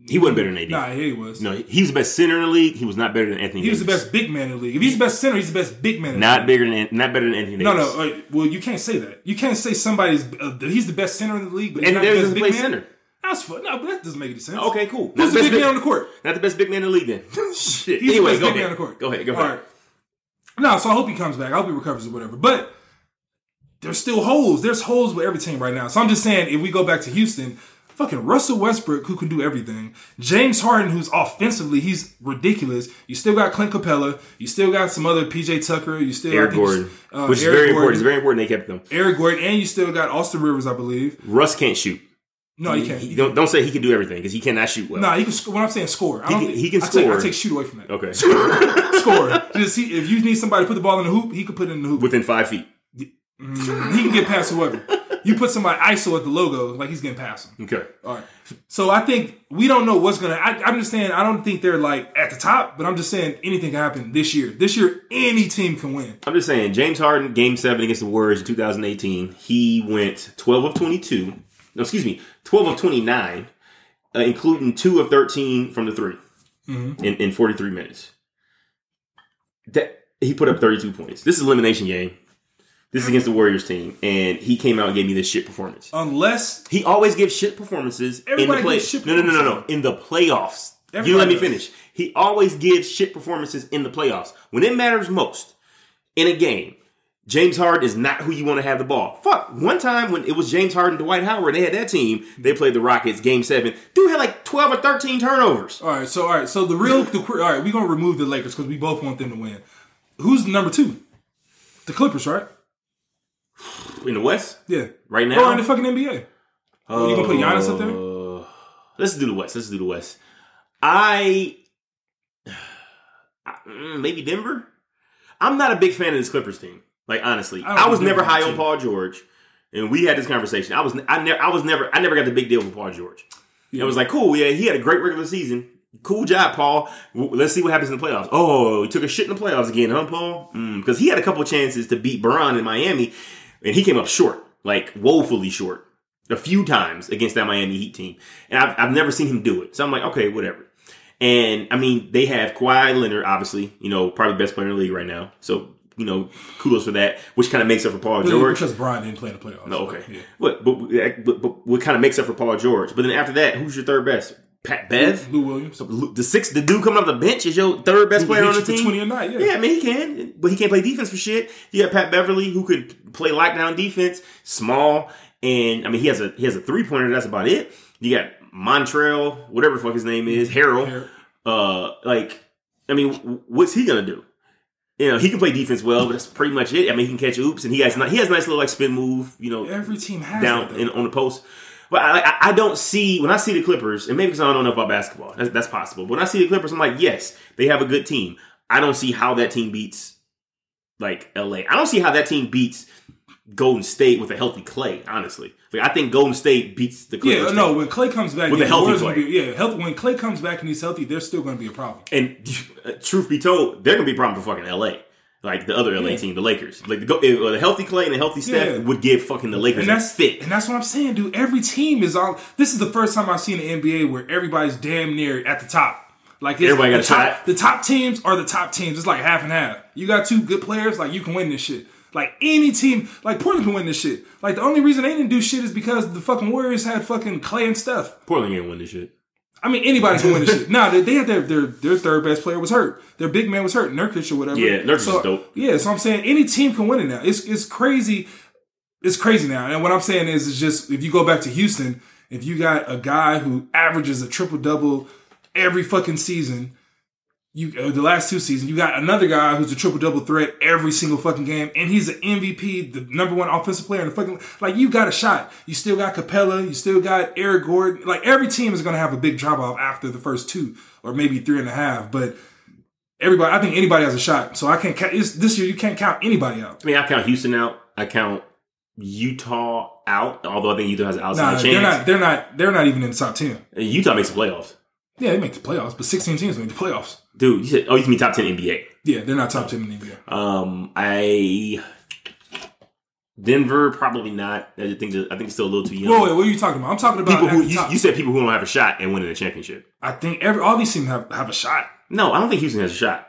S1: He wasn't better than AD.
S2: Nah, he was.
S1: No, he was the best center in the league. He was not better than Anthony
S2: He was the best big man in the league. If he's the best center, he's the best big man. In the
S1: Not
S2: league.
S1: bigger than not better than Anthony
S2: No,
S1: Davis.
S2: no. uh, well, you can't say that. You can't say somebody's uh, he's the best center in the league, but he's
S1: And
S2: not
S1: Davis
S2: the best
S1: doesn't
S2: big
S1: play
S2: man.
S1: center.
S2: That's fun. No, but that doesn't make any sense.
S1: Okay, cool.
S2: Who's the big man on the court?
S1: Not the best big man in the league then. Shit.
S2: He's
S1: anyway,
S2: the best
S1: go
S2: big
S1: ahead.
S2: man on the court.
S1: Go ahead. Go
S2: All
S1: ahead.
S2: right. No, so I hope he comes back. I hope he recovers or whatever. But there's still holes. There's holes with every team right now. So I'm just saying, if we go back to Houston, fucking Russell Westbrook, who can do everything. James Harden, who's offensively, he's ridiculous. You still got Clint Capela. You still got some other PJ Tucker. You still
S1: Eric
S2: I think you-
S1: Gordon,
S2: uh,
S1: which is very
S2: Gordon,
S1: important. It's very important they kept them.
S2: Eric Gordon, and you still got Austin Rivers, I believe.
S1: Russ can't shoot.
S2: No, he can't.
S1: He- don't, don't say he can do everything because he cannot shoot well.
S2: No, he can. sc- When I'm saying score, I don't
S1: can-
S2: think,
S1: he can
S2: I take, I take shoot away from that.
S1: Okay.
S2: score. Just he, if you need somebody to put the ball in the hoop, he could put it in the hoop.
S1: Within five feet.
S2: He can get past whoever. You put somebody ISO at the logo, like he's getting past him.
S1: Okay.
S2: All right. So I think we don't know what's gonna. I, I'm just saying I don't think they're like at the top, but I'm just saying anything can happen this year. This year, any team can win.
S1: I'm just saying, James Harden, game seven against the Warriors in 2018, he went 12 of 22. No, excuse me, 12 of 29, uh, including two of 13 from the 3 in, in 43 minutes. That He put up 32 points. This is elimination game. This is against the Warriors team, and he came out and gave me this shit performance.
S2: Unless
S1: He always gives shit performances
S2: Everybody
S1: in the play.
S2: gives shit
S1: no, no, no, no, no. In the playoffs. you
S2: Everybody
S1: let me
S2: does.
S1: finish. He always gives shit performances in the playoffs. When it matters most in a game, James Harden is not who you want to have the ball. Fuck. One time when it was James Harden, and Dwight Howard, they had that team. They played the Rockets, game seven. Dude had like 12 or 13 turnovers.
S2: all right, so all right, so the real the all right, we're gonna remove the Lakers because we both want them to win. Who's number two? The Clippers, right?
S1: In the West,
S2: Yeah,
S1: right now.
S2: Or in the fucking NBA. Oh, you gonna put Giannis up there?
S1: Uh, Let's do the West. Let's do the West. I, I- mm, maybe Denver. I'm not a big fan of this Clippers team. Like honestly,
S2: I
S1: I, was never high on. Paul George, and we had this conversation. I was I never I was never I never got the big deal with Paul George. It was like cool, yeah, he had a great regular season. Cool job, Paul. Let's see what happens in the playoffs. Oh, he took a shit in the playoffs again, huh, Paul? Because he had a couple chances to beat Bron in Miami, and he came up short, like woefully short, a few times against that Miami Heat team. And I've, I've never seen him do it. So I'm like, okay, whatever. And I mean, they have Kawhi Leonard, obviously, you know, probably the best player in the league right now. So, you know, kudos for that, which kind of makes up for Paul George.
S2: because Brian didn't play in the playoffs.
S1: No, okay.
S2: Yeah.
S1: But, but, but, but what kind of makes up for Paul George? But then after that, who's your third best? Pat Bev?
S2: Lou Williams.
S1: The sixth, the dude coming off the bench is your third best player on the
S2: hit you for
S1: team.
S2: 20 a night, yeah.
S1: Yeah, I mean he can, but he can't play defense for shit. You got Pat Beverley who could play lockdown defense, small, and I mean he has a he has a three pointer. That's about it. You got Montrell, whatever the fuck his name is,
S2: Harrell.
S1: Uh, like, I mean, what's he gonna do? You know, he can play defense well, but that's pretty much it. I mean, he can catch oops, and he has he has a nice little like spin move. You know,
S2: Every team has
S1: down in, on the post. But I, I, don't see when I see the Clippers, and maybe because I don't know enough about basketball, that's, that's possible. But when I see the Clippers, I'm like, yes, they have a good team. I don't see how that team beats like LA. I don't see how that team beats Golden State with a healthy Klay. Honestly, like I think Golden State beats the Clippers.
S2: Yeah, no. When Klay comes back,
S1: With
S2: yeah,
S1: a healthy Klay.
S2: Be, yeah, health, when Klay comes back and he's healthy, there's still going to be a problem.
S1: And uh, truth be told, they're gonna be a problem for fucking LA. Like the other LA
S2: Yeah.
S1: team, the Lakers. Like the, go- uh, the healthy Klay and the healthy Steph
S2: Yeah.
S1: would give fucking the Lakers
S2: And
S1: a
S2: that's
S1: fit.
S2: and that's what I'm saying, dude. Every team is all. This is the first time I've seen an NBA where everybody's damn near at the top. Like it's-
S1: Everybody got
S2: the top,
S1: shot.
S2: The top teams are the top teams. It's like half and half. You got two good players, like you can win this shit. Like any team, like Portland can win this shit. Like the only reason they didn't do shit is because the fucking Warriors had fucking Klay and Steph.
S1: Portland ain't win this shit.
S2: I mean, anybody can win this shit. Nah, they, they had their, their their third best player was hurt. Their big man was hurt, Nurkic or whatever.
S1: Yeah, Nurkic
S2: so,
S1: is dope.
S2: Yeah, so I'm saying any team can win it now. It's it's crazy. It's crazy now. And what I'm saying is, is just if you go back to Houston, if you got a guy who averages a triple double every fucking season, you uh, the last two seasons, you got another guy who's a triple double threat every single fucking game, and he's an MVP, the number one offensive player in the fucking like. You got a shot. You still got Capela. You still got Eric Gordon. Like every team is gonna have a big drop off after the first two or maybe three and a half, but. Everybody, I think anybody has a shot. So I can't. ca- It's, this year, you can't count anybody out.
S1: I mean, I count Houston out. I count Utah out, although I think Utah has an outside
S2: Nah,
S1: chance.
S2: they're not. They're not. They're not even in the top ten.
S1: Utah makes the playoffs.
S2: Yeah, they make the playoffs, but sixteen teams make the playoffs.
S1: Dude, you said, oh, you can mean top 10 NBA.
S2: Yeah, they're not top ten in the NBA.
S1: Um, I. Denver, probably not. I think I think it's still a little too young.
S2: Whoa, wait, what are you talking about? I'm talking about
S1: people who you, you said people who don't have a shot and winning a championship.
S2: I think every all these teams have, have a shot.
S1: No, I don't think Houston has a shot.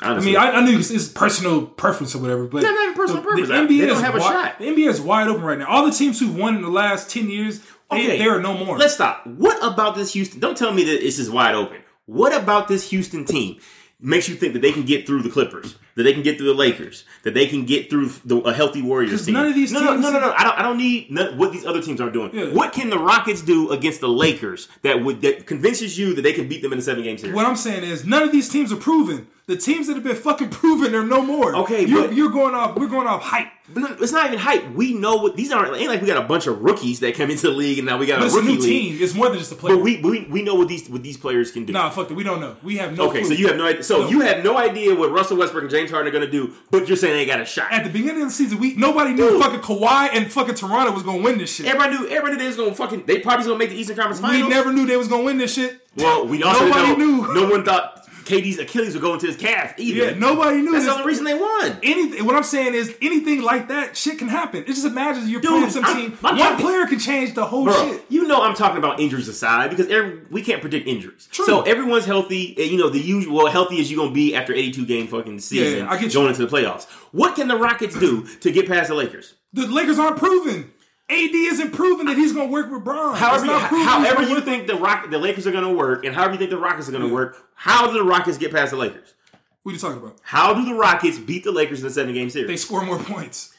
S2: I mean, I, I knew it's, it's personal preference or whatever, but
S1: Not even personal
S2: the,
S1: preference.
S2: The
S1: I-
S2: NBA
S1: they don't have a
S2: wide,
S1: shot.
S2: The NBA is wide open right now. All the teams who've won in the last ten years, they,
S1: Okay.
S2: there are no more.
S1: Let's stop. What about this Houston? Don't tell me that this is wide open. What about this Houston team makes you think that they can get through the Clippers, that they can get through the Lakers, that they can get through the, a healthy Warriors team?
S2: none of these
S1: no, no, no, no, no. I don't. I don't need none, what these other teams are doing.
S2: Yeah.
S1: What can the Rockets do against the Lakers that would that convinces you that they can beat them in a seven game series?
S2: what I'm saying is, none of these teams are proven. The teams that have been fucking proven are no more.
S1: Okay,
S2: you're,
S1: but-
S2: you're going off. We're going off hype.
S1: But no, it's not even hype. We know what these aren't. Ain't like we got a bunch of rookies that come into the league and now we got
S2: But
S1: a
S2: it's a
S1: rookie
S2: new
S1: league.
S2: team. It's more than just a player.
S1: But we, we we know what these what these players can do.
S2: nah, fuck that. We don't know. We have no.
S1: Okay,
S2: clue.
S1: so you have no idea. So
S2: No.
S1: you have no idea what Russell Westbrook and James Harden are going to do, but you're saying they got a shot.
S2: At the beginning of the season, we nobody knew
S1: Dude.
S2: fucking Kawhi and fucking Toronto was gonna win this shit.
S1: Everybody knew. Everybody knew they was going to fucking. They probably going to make the Eastern Conference Finals.
S2: we never knew they was gonna win this shit.
S1: Well, we also
S2: Nobody knew.
S1: No one thought KD's Achilles would go into his calf either.
S2: Yeah, nobody knew
S1: That's
S2: this.
S1: the only reason they won.
S2: anything. What I'm saying is, anything like that, shit can happen. It just imagines you're
S1: Dude,
S2: playing some
S1: I'm-
S2: team.
S1: I'm
S2: one
S1: talking-
S2: player can change the whole
S1: Bro,
S2: shit.
S1: you know I'm talking about injuries aside because every, we can't predict injuries.
S2: True.
S1: So everyone's healthy. and, You know the usual healthy as you're gonna be after 82 game fucking season Yeah,
S2: I get you.
S1: going into the playoffs. What can the Rockets do to get past the Lakers?
S2: The Lakers aren't proven. AD isn't proven that he's gonna work with Bron.
S1: However,
S2: not proven he's
S1: however you think the Rock, the Lakers are going to work, and however you think the Rockets are going to work, how do the Rockets get past the Lakers?
S2: What are you talking about?
S1: How do the Rockets beat the Lakers in a seven game series?
S2: They score more points.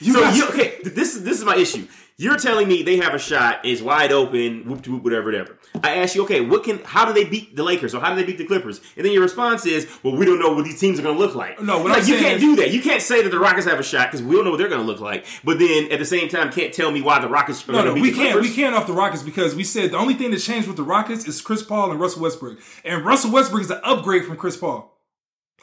S2: You
S1: so
S2: guys-
S1: you, okay, this is this is my issue. You're telling me they have a shot, is wide open, whoop whoop, whatever, whatever. I ask you, okay, what can, how do they beat the Lakers, or how do they beat the Clippers? And then your response is, well, we don't know what these teams are going to look like.
S2: No, what
S1: like, you can't
S2: is-
S1: do that. You can't say that the Rockets have a shot because we don't know what they're going to look like. But then at the same time, can't tell me why the Rockets are
S2: No, no, we
S1: the
S2: can't.
S1: Clippers.
S2: We can't off the Rockets because we said the only thing that changed with the Rockets is Chris Paul and Russell Westbrook, and Russell Westbrook is an upgrade from Chris Paul.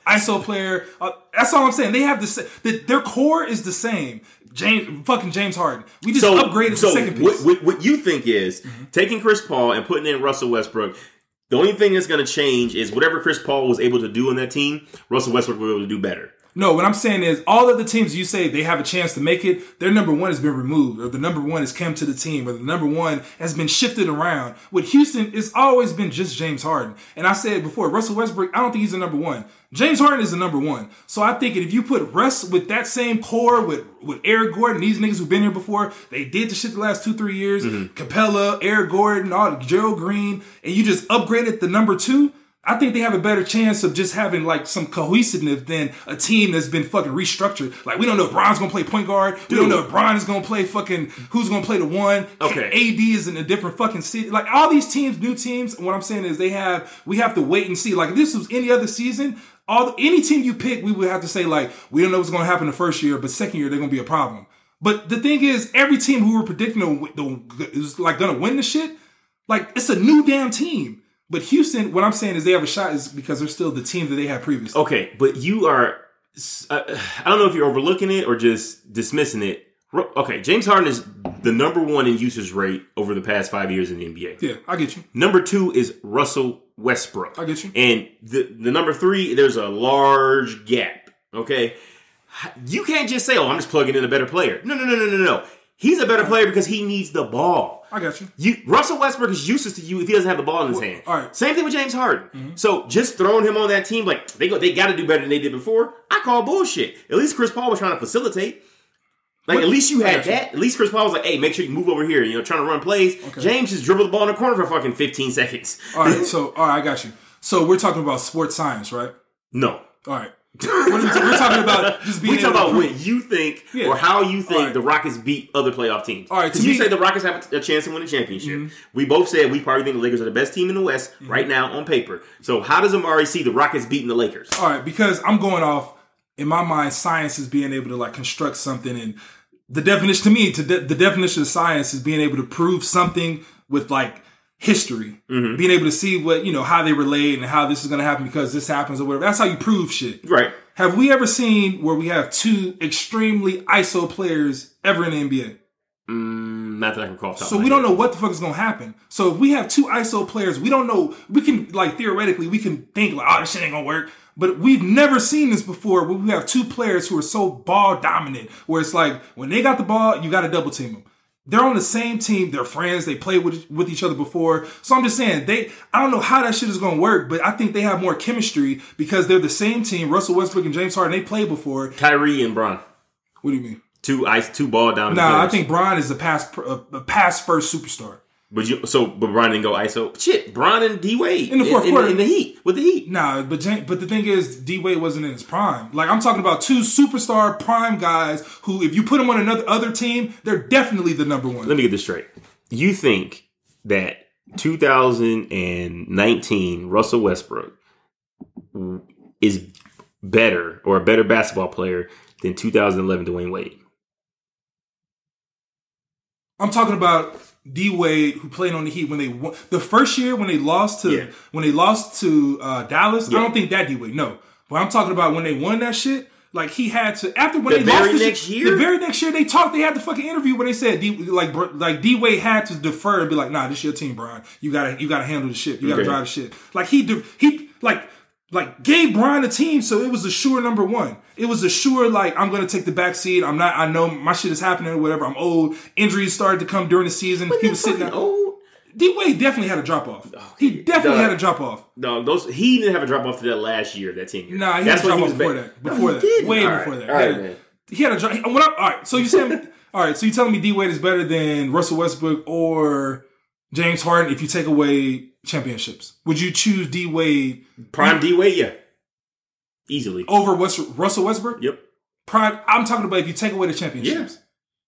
S2: ISO player. Uh, that's all I'm saying. They have the, the their core is the same. James, fucking James Harden. We just upgraded
S1: so
S2: the second piece.
S1: What, what, what you think is
S2: Mm-hmm.
S1: taking Chris Paul and putting in Russell Westbrook. The only thing that's going to change is whatever Chris Paul was able to do on that team, Russell Westbrook will be able to do better.
S2: No, what I'm saying is all of the teams you say they have a chance to make it, their number one has been removed, or the number one has come to the team, or the number one has been shifted around. With Houston, it's always been just James Harden. And I said before, Russell Westbrook, I don't think he's the number one. James Harden is the number one. So I think if you put Russ with that same core with with Eric Gordon, these niggas who've been here before, they did the shit the last two, three years. Mm-hmm. Capela, Eric Gordon, all Gerald Green, and you just upgraded the number two. I think they have a better chance of just having like some cohesiveness than a team that's been fucking restructured. Like we don't know if Bron's gonna play point guard. We don't know if Bron is gonna play fucking who's gonna play the one.
S1: Okay.
S2: AD is in a different fucking city. Like all these teams, new teams. What I'm saying is they have we have to wait and see. Like if this was any other season, all any team you pick, we would have to say like we don't know what's gonna happen the first year, but second year they're gonna be a problem. But the thing is, every team who were predicting the, is like gonna win the shit. Like it's a new damn team. But Houston, what I'm saying is they have a shot is because they're still the team that they had previously.
S1: Okay, but you are. Uh, I don't know if you're overlooking it or just dismissing it. Okay, James Harden is the number one in usage rate over the past five years in the NBA.
S2: Yeah, I get you.
S1: Number two is Russell Westbrook.
S2: I get you.
S1: And the the number three, there's a large gap. Okay, you can't just say, "Oh, I'm just plugging in a better player." No, no, no, no, no, no. He's a better player because he needs the ball.
S2: I got you.
S1: You, Russell Westbrook is useless to you if he doesn't have the ball in his hand.
S2: all right.
S1: Same thing with James Harden. Mm-hmm. So just throwing him on that team, like they go, they got to do better than they did before. I call bullshit. At least Chris Paul was trying to facilitate. Like
S2: What-
S1: at least you had
S2: got you.
S1: that. At least Chris Paul was like, "Hey, make sure you move over here." You know, trying to run plays. James just dribbled the ball in the corner for fucking 15 seconds.
S2: All right, so all right, I got you. So we're talking about sports science, right?
S1: No,
S2: All right. What we ta- we're talking about just being
S1: we talk about what you think
S2: Yeah.
S1: or how you think
S2: right.
S1: the Rockets beat other playoff teams.
S2: All right,
S1: you
S2: me- Mm-hmm.
S1: say the Rockets have a, chance to win a championship. We both said we probably think the Lakers are the best team in the West right now on paper. So how does Amari see the Rockets beating the Lakers?
S2: All right, because I'm going off in my mind. Science is being able to like construct something, and the definition to me, to de- the definition of science is being able to prove something with like history,
S1: Mm-hmm.
S2: being able to see what you know how they relate and how this is going to happen because this happens or whatever. That's how you prove shit.
S1: Right.
S2: Have we ever seen where we have two extremely ISO players ever in the NBA?
S1: Mm, not that I can off
S2: So we don't know what the fuck is gonna happen. So if we have two ISO players, we don't know. We can like theoretically, we can think like, oh, this shit ain't gonna work. But we've never seen this before. Where we have two players who are so ball dominant, where it's like when they got the ball, you got to double team them. They're on the same team. They're friends. They played with with each other before. So I'm just saying they. I don't know how that shit is gonna work, but I think they have more chemistry because they're the same team. Russell Westbrook and James Harden. They played before.
S1: Kyrie and Bron,
S2: What do you mean?
S1: two ice, two ball down.
S2: Nah, I think Bron is a pass a, a pass first superstar.
S1: But you so but Bron didn't go ISO. Shit, Bron and D Wade
S2: In the fourth
S1: in,
S2: quarter.
S1: in the Heat with the Heat.
S2: Nah, but Jan- but the thing is, D Wade wasn't in his prime. Like I'm talking about two superstar prime guys who, if you put them on another other team, they're definitely the number one.
S1: Let me get this straight. You think that 2019 Russell Westbrook is better or a better basketball player than 2011 Dwyane Wade?
S2: I'm talking about D Wade who played on the Heat when they won the first year when they lost to
S1: Yeah.
S2: when they lost to uh, Dallas.
S1: Yeah.
S2: I don't think that D Wade. No, but I'm talking about when they won that shit. Like he had to after when
S1: The
S2: they lost
S1: very
S2: the
S1: next
S2: shit,
S1: year?
S2: The very next year they talked. They had the fucking interview where they said D, like like D Wade had to defer and be like, Nah, this your team, Bron. You gotta you gotta handle the shit. You gotta
S1: Okay.
S2: drive the shit. Like he he like like gave Bron a team, so it was a sure number one. It was a sure like I'm gonna take the back seat. I'm not. I know my shit is happening or whatever. I'm old. Injuries started to come during the season. he was sitting
S1: Fucking old.
S2: D Wade definitely had a drop off. Oh, he definitely
S1: Dog.
S2: had a drop off.
S1: No, those he didn't have a drop off to that last year, that team.
S2: Nah, he had a drop off before that. Before that, way
S1: All right.
S2: before that.
S1: All right, man.
S2: He had a drop. All right, so you saying all right? So you telling me D Wade is better than Russell Westbrook or James Harden if you take away championships? Would you choose D Wade
S1: Prime D Wade, yeah, easily.
S2: over West, Russell Westbrook?
S1: Yep.
S2: Prime. I'm talking about if you take away the championships.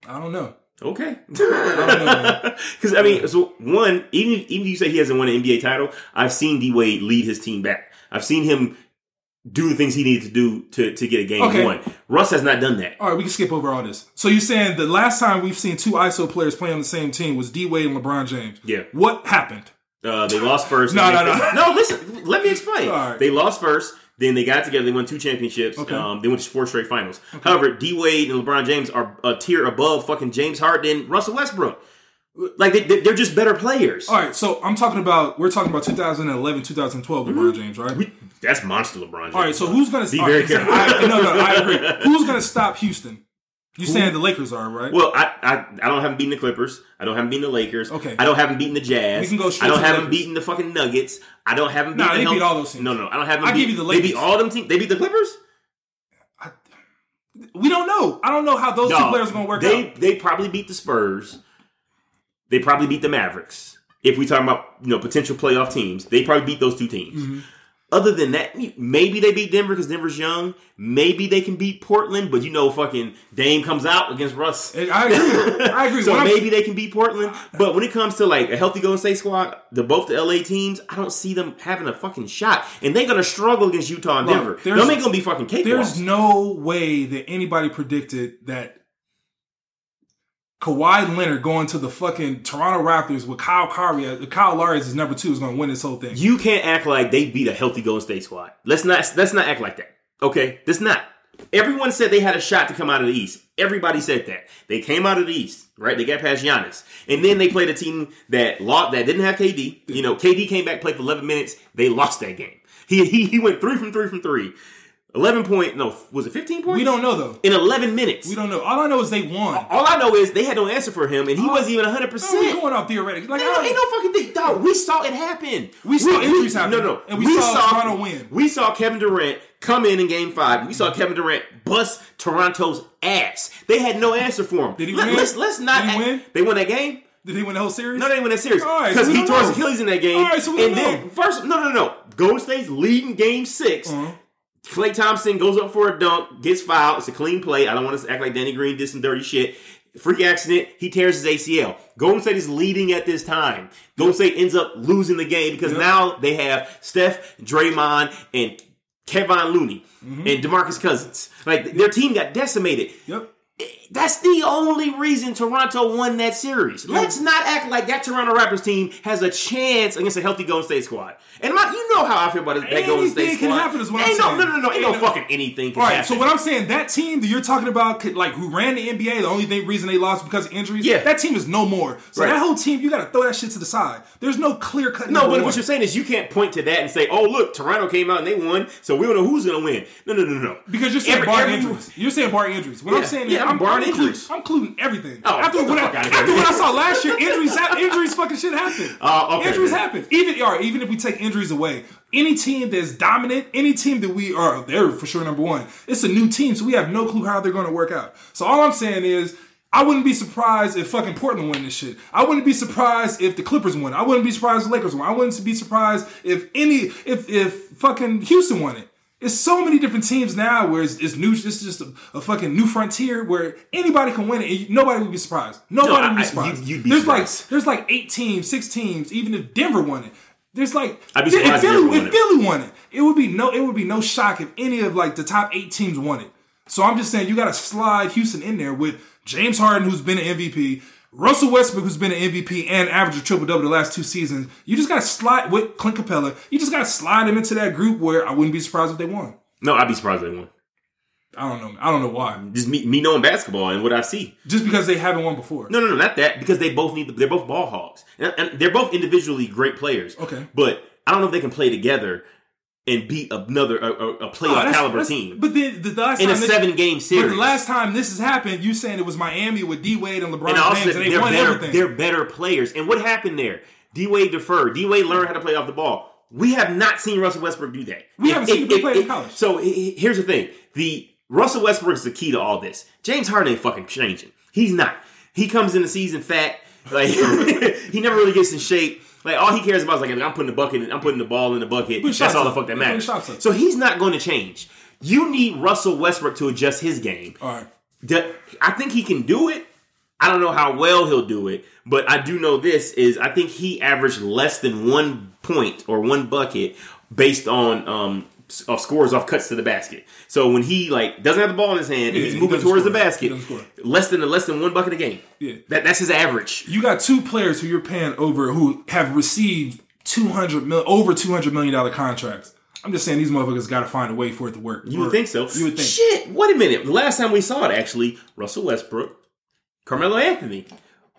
S2: I don't know.
S1: Okay.
S2: know.
S1: Because I mean, so one, even even if you say he hasn't won an NBA title, I've seen D Wade lead his team back. I've seen him do the things he needed to do to to get a game
S2: Okay.
S1: won. Russ has not done that.
S2: All right, we can skip over all this. So you're saying the last time we've seen two ISO players play on the same team was D Wade and LeBron James.
S1: Yeah.
S2: What happened?
S1: Uh, they lost first.
S2: No, no, no.
S1: No, listen. Let me explain.
S2: All right.
S1: They lost first. Then they got together. They won two championships.
S2: Okay.
S1: Um, they went to four straight finals. However, D Wade and LeBron James are a tier above fucking James Harden and Russell Westbrook. Like they, they're just better players.
S2: All right, so I'm talking about we're talking about 2011, 2012 LeBron James, right?
S1: We- that's monster LeBron James.
S2: all right, so who's gonna
S1: Be very
S2: right,
S1: careful.
S2: I, no, no, I agree. Who's gonna stop Houston? You saying the Lakers are right?
S1: Well, I, I I don't have him beating the Clippers. I don't have him beating the Lakers.
S2: Okay.
S1: I don't have him beating the Jazz.
S2: We can go straight
S1: I don't
S2: to
S1: have him
S2: Lakers.
S1: beating the fucking Nuggets. I don't have him
S2: Nah, they
S1: the
S2: beat all those teams.
S1: No, no, I don't have him.
S2: I
S1: beat,
S2: give you the Lakers.
S1: They beat all them teams. They beat the Clippers.
S2: we don't know. I don't know how those two players are gonna work
S1: they,
S2: out.
S1: They probably beat the Spurs. They probably beat the Mavericks. If we talking about you know potential playoff teams, they probably beat those two teams.
S2: Mm-hmm.
S1: Other than that, maybe they beat Denver because Denver's young. Maybe they can beat Portland, but you know, fucking Dame comes out against Russ.
S2: And I agree. I agree.
S1: so
S2: I'm-
S1: maybe they can beat Portland. But when it comes to like a healthy Golden State squad, the both the LA teams, I don't see them having a fucking shot, and they're gonna struggle against Utah and
S2: Look,
S1: Denver. Them ain't gonna be fucking cakewalks.
S2: There's no way that anybody predicted that Kawhi Leonard going to the fucking Toronto Raptors with Kyle Lowry, uh, Kyle Lowry his number two is going to win this whole thing.
S1: You can't act like they beat a healthy Golden State squad. Let's not let's not act like that. Okay, that's not. Everyone said they had a shot to come out of the East. Everybody said that they came out of the East, right? They got past Giannis, and then they played a team that lost that didn't have KD. You know, KD came back, played for 11 minutes. They lost that game. He he, he went three from three from three. 11 point. No, was it 15 points?
S2: we don't know though.
S1: in 11 minutes.
S2: We don't know. All I know is they won.
S1: All I know is they had no answer for him, and he wasn't even 100.
S2: Oh, we
S1: percent
S2: going off theoretically. Like,
S1: Ain't no, ain't no fucking thing, dog. We saw it happen.
S2: We saw injuries happen.
S1: No, no,
S2: And we saw Toronto win.
S1: We saw Kevin Durant come in in Game Five. We saw Kevin Durant bust Toronto's ass. They had no answer for him.
S2: Did he
S1: Let,
S2: win?
S1: Let's, let's not.
S2: Did he win?
S1: They won that game.
S2: Did he win the whole series?
S1: No, they didn't win that series
S2: All right,
S1: because
S2: so
S1: he tore his. Achilles in that game.
S2: All right, so we
S1: and
S2: don't
S1: then
S2: know.
S1: first, no, no, no. Golden State's leading Game 6
S2: Uh-huh.
S1: Klay Thompson goes up for a dunk, gets fouled. It's a clean play. I don't want to act like Danny Green did some dirty shit. Freak accident. He tears his ACL. Golden State is leading at this time. Golden State ends up losing the game because now they have Steph, Draymond, and Kevin Looney
S2: Mm-hmm.
S1: and DeMarcus Cousins. Like their team got decimated.
S2: Yep.
S1: That's the only reason Toronto won that series. Let's not act like that Toronto Raptors team has a chance against a healthy Golden State squad. And my, you know how I feel about that Golden State
S2: Anything
S1: squad.
S2: can happen is what I'm
S1: ain't no,
S2: saying.
S1: No, no, no, ain't no
S2: Ain't-
S1: fucking anything can
S2: All right,
S1: happen.
S2: so what I'm saying, that team that you're talking about, could, like who ran the NBA, the only thing, reason they lost because of injuries,
S1: Yeah.
S2: that team is no more. So
S1: Right.
S2: that whole team, you got to throw that shit to the side. There's no clear cut.
S1: no, but what you're saying is you can't point to that and say, "Oh, look, Toronto came out and they won, so we don't know who's going to win." No, no, no, no.
S2: because you're saying
S1: Every-
S2: bar
S1: every-
S2: injuries. You're saying bar injuries. What
S1: Yeah,
S2: I'm saying is,
S1: I'm
S2: I'm,
S1: barring
S2: I'm including. I'm including everything.
S1: Oh,
S2: after what, I,
S1: fuck outta here.
S2: after what I saw last year, injuries, injuries, fucking shit happen.
S1: Uh, okay,
S2: injuries
S1: man.
S2: happen. Even right, even if we take injuries away, any team that's dominant, any team that we are, they're for sure number one. It's a new team, so we have no clue how they're going to work out. So all I'm saying is. I wouldn't be surprised if fucking Portland won this shit. I wouldn't be surprised if the Clippers won. I wouldn't be surprised if the Lakers won. I wouldn't be surprised if any if if fucking Houston won it. It's so many different teams now where it's, it's new. It's just a, a fucking new frontier where anybody can win it. And nobody would be surprised. Nobody
S1: No,
S2: would be
S1: I-
S2: surprised.
S1: you- you'd be
S2: there's
S1: surprised.
S2: like there's like eight teams, six teams. Even if Denver won it, there's like
S1: I'd be
S2: if
S1: surprised if
S2: Philly, if
S1: it.
S2: Philly won it, it would be no it would be no shock if any of like the top eight teams won it. So I'm just saying you got to slide Houston in there with James Harden, who's been an MVP. Russell Westbrook, who's been an MVP and averaged a triple double the last two seasons, you just got to slide with Clint Capela. You just got to slide him into that group where I wouldn't be surprised if they won.
S1: No, I'd be surprised if they won.
S2: I don't know. I don't know why.
S1: Just me, me knowing basketball and what I see.
S2: Just because they haven't won before.
S1: No, no, no, not that. Because they both need. The, They're both ball hogs, and, and they're both individually great players.
S2: Okay.
S1: but I don't know if they can play together and beat another a, a, a
S2: Oh,
S1: playoff caliber team
S2: But then the, last
S1: in a
S2: time this-
S1: seven game
S2: But
S1: series.
S2: the last time this has happened, you saying it was Miami with D Wade and LeBron
S1: and also
S2: James, and they
S1: they're
S2: won
S1: better.
S2: everything.
S1: They're better players. And what happened there? D Wade deferred. D Wade learned how to play off the ball. We have not seen Russell Westbrook do that.
S2: We haven't seen him play in college.
S1: So he- he- here's the thing: the Russell Westbrook is the key to all this. James Harden ain't fucking changing. He's not. He comes in the season fat. Like he never really gets in shape. Like all he cares about is like I'm putting the bucket. in, I'm putting the ball in the bucket. That's all the fuck that matters. So he's not going to change. You need Russell Westbrook to adjust his game.
S2: All right.
S1: The- I think he can do it. I don't know how well he'll do it, but I do know this is I think he averaged less than one point or one bucket based on um s- of scores off cuts to the basket. So when he like doesn't have the ball in his hand and he's moving
S2: doesn't
S1: towards
S2: score.
S1: the basket, less than less than one bucket a game.
S2: Yeah.
S1: That that's his average.
S2: You got two players who you're paying over who have received two hundred mil over two hundred million dollar contracts. I'm just saying these motherfuckers got to find a way for it to work.
S1: You would think so.
S2: You would think.
S1: Shit. Wait a minute. The last time we saw it, actually, Russell Westbrook, Carmelo Anthony,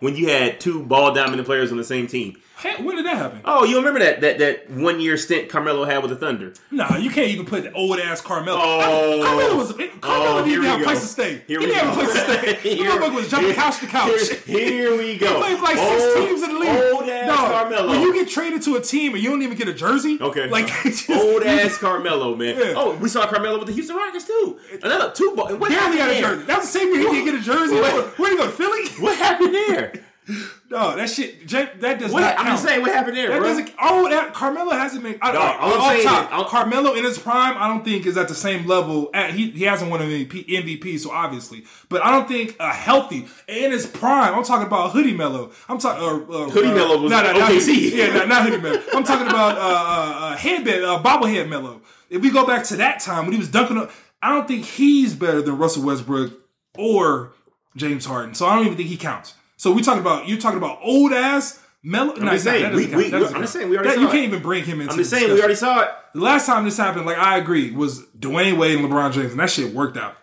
S1: when you had two ball dominant players on the same team.
S2: Hey, when did that happen?
S1: Oh, you remember that that that one year stint Carmelo had with the Thunder?
S2: Nah, you can't even put the old ass Carmelo.
S1: Oh.
S2: Carmelo was Carmelo
S1: Oh,
S2: didn't have a place to stay.
S1: Here
S2: he didn't have a place to stay. The
S1: Here-
S2: motherfucker was jumping
S1: here-
S2: couch to couch.
S1: Here, here we go.
S2: He played like six
S1: Old-
S2: teams in the league.
S1: Old ass
S2: Dog,
S1: Carmelo.
S2: When you get traded to a team and you don't even get a jersey,
S1: Okay.
S2: like just,
S1: Old ass Carmelo, man.
S2: Yeah.
S1: Oh, we saw Carmelo with the Houston Rockets too. Another two ball.
S2: Barely got a jersey. That was the same year he didn't get a jersey.
S1: What?
S2: Where did he go to Philly?
S1: What happened there?
S2: No, that shit. Jay, that does
S1: What,
S2: not
S1: I'm just saying, what happened there,
S2: That
S1: bro?
S2: doesn't. Oh, that Carmelo hasn't been. I,
S1: Dog, all I'm
S2: off
S1: saying
S2: top,
S1: is- I'll-
S2: Carmelo in his prime, I don't think is at the same level. At, he he hasn't won an MVP, MVP, so obviously, but I don't think a healthy in his prime. I'm talking about Hoodie Melo. I'm talking uh, uh,
S1: Hoodie
S2: uh,
S1: Melo was
S2: not, not, not
S1: OKC.
S2: Hoodie- yeah, not, not Hoodie Melo. I'm talking about uh, uh, uh, headband, uh, bobblehead Melo. If we go back to that time when he was dunking, up, I don't think he's better than Russell Westbrook or James Harden. So I don't even think he counts. So we talking about you talking about old ass Melo. I'm
S1: just saying, we- we- I'm just saying, we already saw it.
S2: You
S1: saw
S2: can't even bring him into.
S1: I'm just saying, we already saw it.
S2: The last time this happened, like I agree, was Dwyane Wade and LeBron James, and that shit worked out.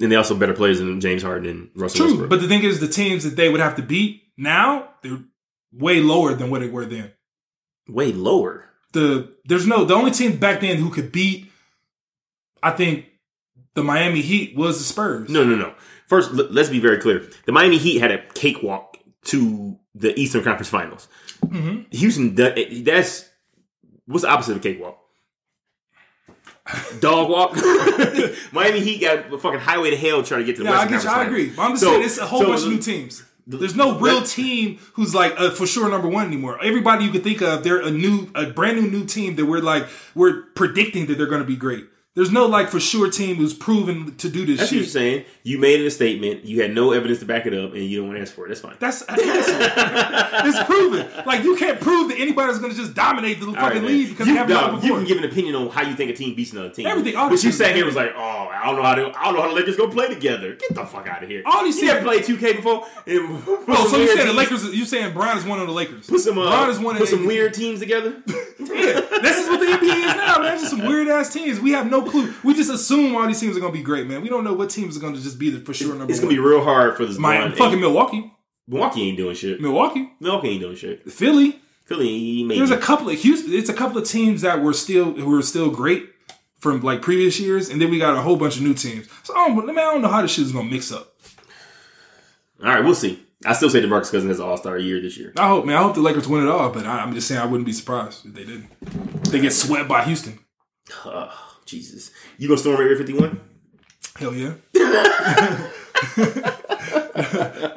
S1: And they also better players than James Harden and Russell
S2: True,
S1: Westbrook.
S2: but the thing is, the teams that they would have to beat now, they're way lower than what they were then.
S1: way lower.
S2: The there's no the only team back then who could beat, I think, the Miami Heat was the Spurs.
S1: No, no, no. First, let's be very clear. The Miami Heat had a cakewalk to the Eastern Conference Finals.
S2: Mm-hmm.
S1: Houston, that's what's the opposite of cakewalk? Dog walk. Miami Heat got a fucking highway to hell trying to get to the
S2: Yeah, I
S1: Western
S2: get you. I agree. But I'm just
S1: So-
S2: saying it's a whole
S1: so
S2: bunch of new teams. There's no real team who's like uh, for sure number one anymore. Everybody you could think of, they're a new, a brand new new team that we're like we're predicting that they're going to be great. There's no like for sure team who's proven to do this
S1: That's what you're saying. You made a statement. You had no evidence to back it up, and you don't want to ask for it. That's fine.
S2: That's it's proven. Like you can't prove that anybody's going to just dominate the
S1: All
S2: fucking
S1: right,
S2: league because
S1: you,
S2: they haven't done it
S1: you can give an opinion on how you think a team beats another team.
S2: Everything, all
S1: But you
S2: shit-
S1: sat here and was like, oh, I don't know how to, I don't know how let this go play together. Get the fuck out of here.
S2: All
S1: you never
S2: teams-
S1: played 2K before.
S2: Oh, so you saying the Lakers? You saying Brown is one of the Lakers?
S1: Put some, uh,
S2: Brown is one
S1: put
S2: the
S1: some weird teams together.
S2: Yeah, this is what the NBA is now, man. Just some weird ass teams. We have no clue. We just assume all these teams are gonna be great, man. We don't know what teams are gonna just be the for sure number
S1: It's gonna be real hard for this.
S2: My fucking Milwaukee,
S1: Milwaukee ain't doing shit.
S2: Milwaukee,
S1: Milwaukee ain't doing shit.
S2: Philly.
S1: Philly, made
S2: There's a couple of Houston. It's a couple of teams that were still who were still great from like previous years, and then we got a whole bunch of new teams. So I don't, man, I don't know how this shit is gonna mix up.
S1: All right, we'll see. I still say DeMarcus Cousins has an All Star year this year.
S2: I hope, man. I hope the Lakers win it all, but I, I'm just saying I wouldn't be surprised if they didn't. They get swept by Houston.
S1: Jesus, you gonna storm Area 51?
S2: Hell yeah.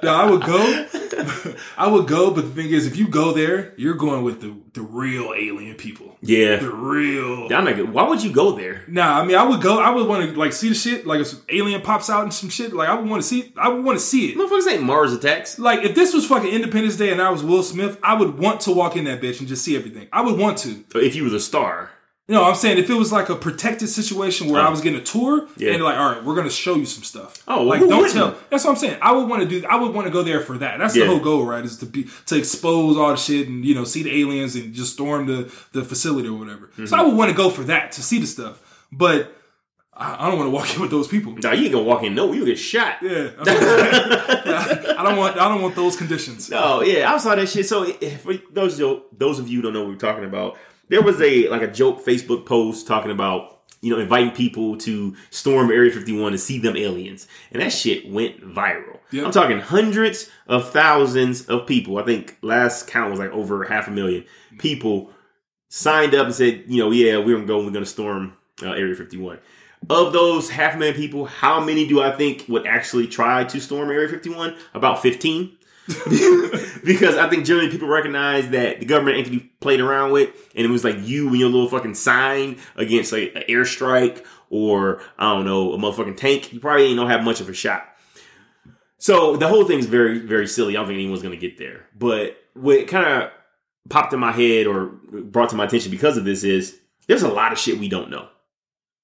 S2: no, I would go. I would go, but the thing is, if you go there, you're going with the the real alien people.
S1: Yeah,
S2: The real.
S1: I'm like, why would you go there?
S2: Nah, I mean, I would go. I would want to like see the shit. Like if some alien pops out and some shit, like I would want to see. I would want to see it.
S1: Motherfuckers ain't Mars attacks.
S2: Like if this was fucking Independence Day and I was Will Smith, I would want to walk in that bitch and just see everything. I would want to.
S1: If you was a star,
S2: You know, I'm saying if it was like a protected situation where I was getting a tour
S1: Yeah.
S2: and like, all right, we're gonna show you some stuff.
S1: Oh,
S2: like don't
S1: wouldn't?
S2: tell. That's what I'm saying. I would want to do. I would want to go there for that. That's
S1: Yeah.
S2: the whole goal, right? Is to be to expose all the shit and you know see the aliens and just storm the the facility or whatever.
S1: Mm-hmm.
S2: So I would want to go for that to see the stuff, but. I don't want to walk in with those people.
S1: nah, you ain't gonna walk in. No, you get shot.
S2: Yeah. I don't want. I don't want those conditions.
S1: Oh yeah, I saw that shit. So if for those those of you who don't know what we're talking about, there was a like a joke Facebook post talking about you know inviting people to storm Area 51 to see them aliens, and that shit went viral.
S2: Yep.
S1: I'm talking hundreds of thousands of people. I think last count was like over half a million people signed up and said, you know, yeah, we're gonna go. We're gonna storm uh, Area 51. Of those half a million people, how many do I think would actually try to storm Area 51? About 15 because I think generally people recognize that the government ain't to be played around with, and it was like you and your little fucking sign against like an airstrike or I don't know a motherfucking tank. You probably ain't gonna have much of a shot. So the whole thing's very very silly. I don't think anyone's gonna get there. But what kind of popped in my head or brought to my attention because of this is there's a lot of shit we don't know.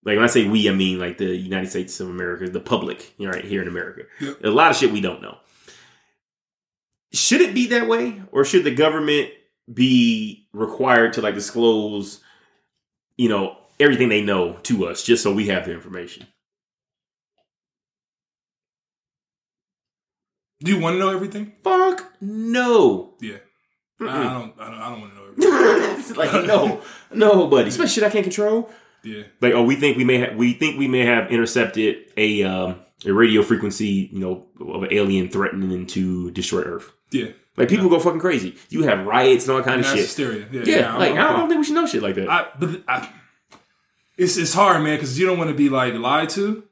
S1: Like when I say we, I mean like the United States of America, the public, you know, right here in America.
S2: Yep.
S1: A lot of shit we don't know should it be that way or should the government be required to like disclose you know everything they know to us just so we have the information.
S2: Do you want to know everything?
S1: Fuck no.
S2: Yeah. I
S1: Mm-mm.
S2: don't. I don't. I don't want to know everything.
S1: Like no, no, buddy. Especially shit I can't control.
S2: Yeah.
S1: Like, oh, we think we may have, we think we may have intercepted a um, a radio frequency, you know, of an alien threatening to destroy Earth.
S2: Yeah.
S1: Like people go fucking crazy. You have riots and all kind of
S2: Mass
S1: shit.
S2: hysteria. Yeah.
S1: Yeah,
S2: I'm-
S1: like
S2: I'm
S1: I don't think we should know shit like that.
S2: I, but I, it's it's hard, man, because you don't want to be like lied to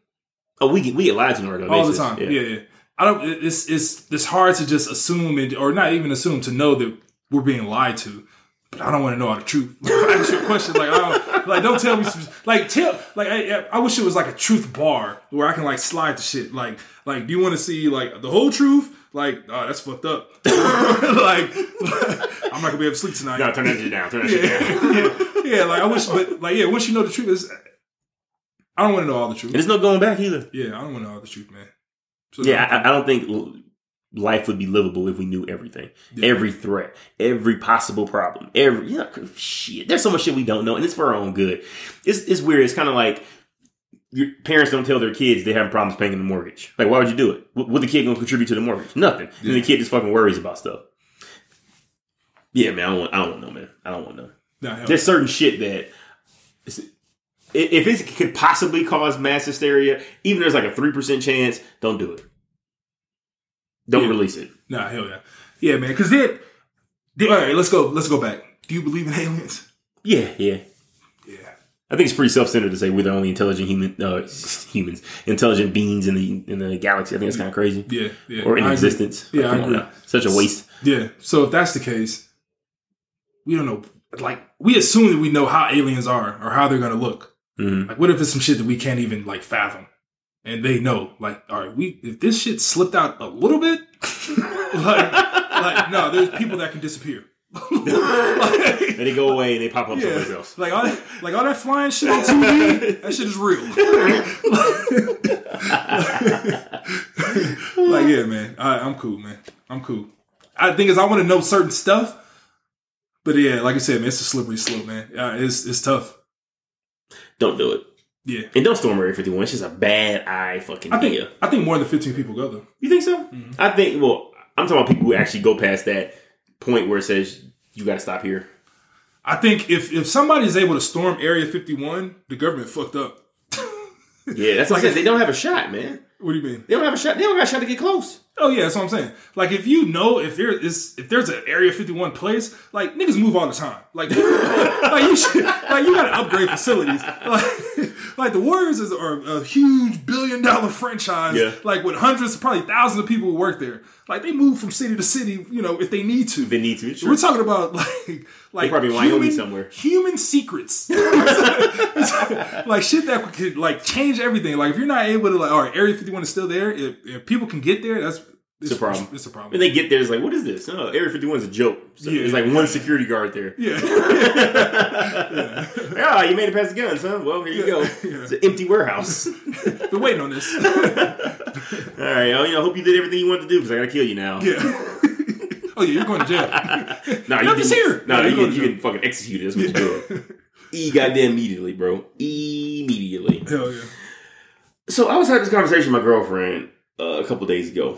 S1: oh, we get we get lied to on a regular
S2: all the time. Yeah. yeah, I don't. It's it's it's hard to just assume it, or not even assume to know that we're being lied to. But I don't want to know all the truth. If I ask you a question, like I don't, like don't tell me some, like tell like I, I wish it was like a truth bar where I can like slide the shit. Like like do you want to see like the whole truth? Like oh that's fucked up. like I'm not gonna be able to sleep tonight.
S1: No, turn that shit down. Turn that shit down.
S2: yeah, yeah, like I wish, but like, yeah, once you know the truth, is I don't want to know all the truth.
S1: And there's no going back either.
S2: Yeah, I don't want to know all the truth, man. So,
S1: Yeah, I, I don't think l- life would be livable if we knew everything,
S2: Yeah.
S1: every threat, every possible problem, every yeah, shit. There's so much shit we don't know, and it's for our own good. It's it's weird. It's kind of like your parents don't tell their kids they having problems paying the mortgage. Like, why would you do it? What, what the kid gonna contribute to the mortgage? Nothing. And the kid just fucking worries about stuff. Yeah, man. I don't want. I don't want know, man. I don't want know.
S2: Nah,
S1: There's certain shit that if it could possibly cause mass hysteria, even there's like a three percent chance, don't do it. Don't
S2: Yeah.
S1: release it.
S2: nah, hell yeah, yeah, man. Because then, then- all right, let's go. Let's go back. Do you believe in aliens?
S1: Yeah, yeah.
S2: Yeah,
S1: I think it's pretty self-centered to say we're the only intelligent human, uh, humans, intelligent beings in the in the galaxy. I think it's kind of crazy,
S2: yeah, yeah.
S1: or in
S2: I agree.
S1: existence.
S2: Yeah, I
S1: Come on
S2: agree.
S1: now. Such a waste.
S2: Yeah. So if that's the case, we don't know. Like, we assume that we know how aliens are or how they're gonna look.
S1: Mhm.
S2: Like, what if it's some shit that we can't even like fathom? And they know, like, all right, we if this shit slipped out a little bit, like, like no, there's people that can disappear. Like-
S1: And they go away and they pop up
S2: yeah,
S1: someplace else.
S2: like all that, like all that flying shit on TV, that shit is real. like, yeah, man, I, I'm cool, man. I'm cool. I think is I want to know certain stuff, but yeah, like I said, man, it's a slippery slope, man. Yeah, it's it's tough.
S1: Don't do it.
S2: Yeah,
S1: And don't storm Area 51. It's just a bad eye fucking
S2: I think
S1: idea.
S2: I think more than 15 people go though.
S1: You think so?
S2: Mm-hmm.
S1: I think. Well, I'm talking about people who actually go past that point where it says you got to stop here.
S2: I think if if somebody's able to storm Area 51, the government fucked up.
S1: Yeah, that's what I said. They don't have a shot, man.
S2: What do you mean?
S1: They don't have a shot. They don't got a shot to get close.
S2: Oh yeah, that's what I'm saying. Like if you know if there is if there's an Area 51 place, like niggas move all the time. Like, like you should like you gotta upgrade facilities. Like, like the Warriors is are a huge billion dollar franchise.
S1: Yeah.
S2: Like with hundreds, probably thousands of people who work there. Like they move from city to city, you know, if they need to.
S1: They need to. It's
S2: We're talking about like like
S1: probably in Wyoming somewhere.
S2: Human secrets, like shit that could like change everything. Like if you're not able to like, all right, Area 51 is still there. If, if people can get there, that's it's,
S1: a problem.
S2: It's a problem.
S1: And they get there, it's like, what is this? Oh, Area 51 is a joke. So
S2: Yeah.
S1: There's like one security guard there.
S2: yeah,
S1: Ah, you made it past the guns, huh? Well, here you go.
S2: Yeah.
S1: It's an empty warehouse.
S2: been waiting on this.
S1: All right, oh, you know, hope you did everything you wanted to do because I gotta kill you now.
S2: Yeah. oh yeah, you're going to jail.
S1: Nah, you
S2: Nothing's
S1: didn't-
S2: here.
S1: Nah,
S2: Yeah,
S1: you,
S2: you're
S1: you
S2: to
S1: get fucking executed. That's what you're doing. E goddamn immediately, bro. Immediately.
S2: Hell yeah.
S1: So I was having this conversation with my girlfriend uh, a couple days ago,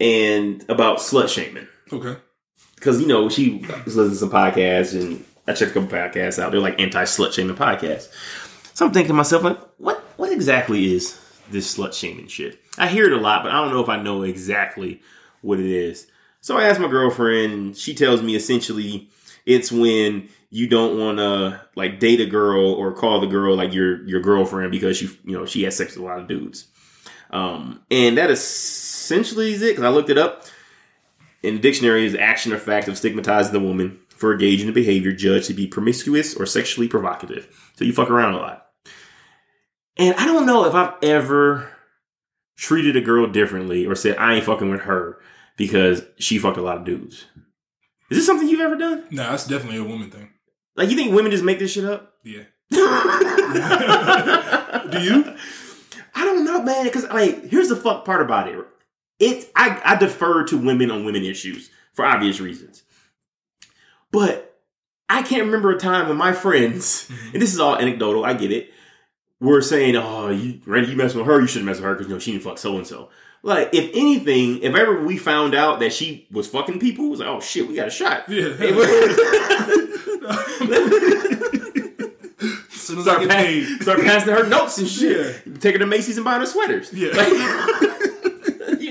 S1: and about slut shaming.
S2: Okay.
S1: because you know she was listening to some podcasts and I checked a couple podcasts out. They're like anti slut shaming podcasts. So I'm thinking to myself, like, what what exactly is this slut shaming shit? I hear it a lot, but I don't know if I know exactly what it is. So I asked my girlfriend, she tells me essentially it's when you don't want to like date a girl or call the girl like your your girlfriend because you you know she has sex with a lot of dudes. Um, and that essentially is it because I looked it up in the dictionary is action or fact of stigmatizing the woman for engaging in behavior judged to be promiscuous or sexually provocative. So you fuck around a lot. And I don't know if I've ever treated a girl differently or said I ain't fucking with her because she fucked a lot of dudes. Is this something you've ever done?
S2: Nah, that's definitely a woman thing.
S1: Like you think women just make this shit up?
S2: Yeah.
S1: Do
S2: Do you?
S1: I don't know, man. Because like, here's the fuck part about it. It's I, I defer to women on women issues for obvious reasons, but I can't remember a time when my friends, mm-hmm. and this is all anecdotal, I get it, were saying, "Oh, you Randy, you mess with her, you shouldn't mess with her because you know she didn't fuck so and so." Like, if anything, if ever we found out that she was fucking people, it was like, "Oh shit, we got a shot."
S2: Yeah. As soon as I
S1: start,
S2: get
S1: pa-
S2: paid.
S1: start passing her notes and shit. Taking her to Macy's and buying her sweaters.
S2: Yeah.
S1: Like,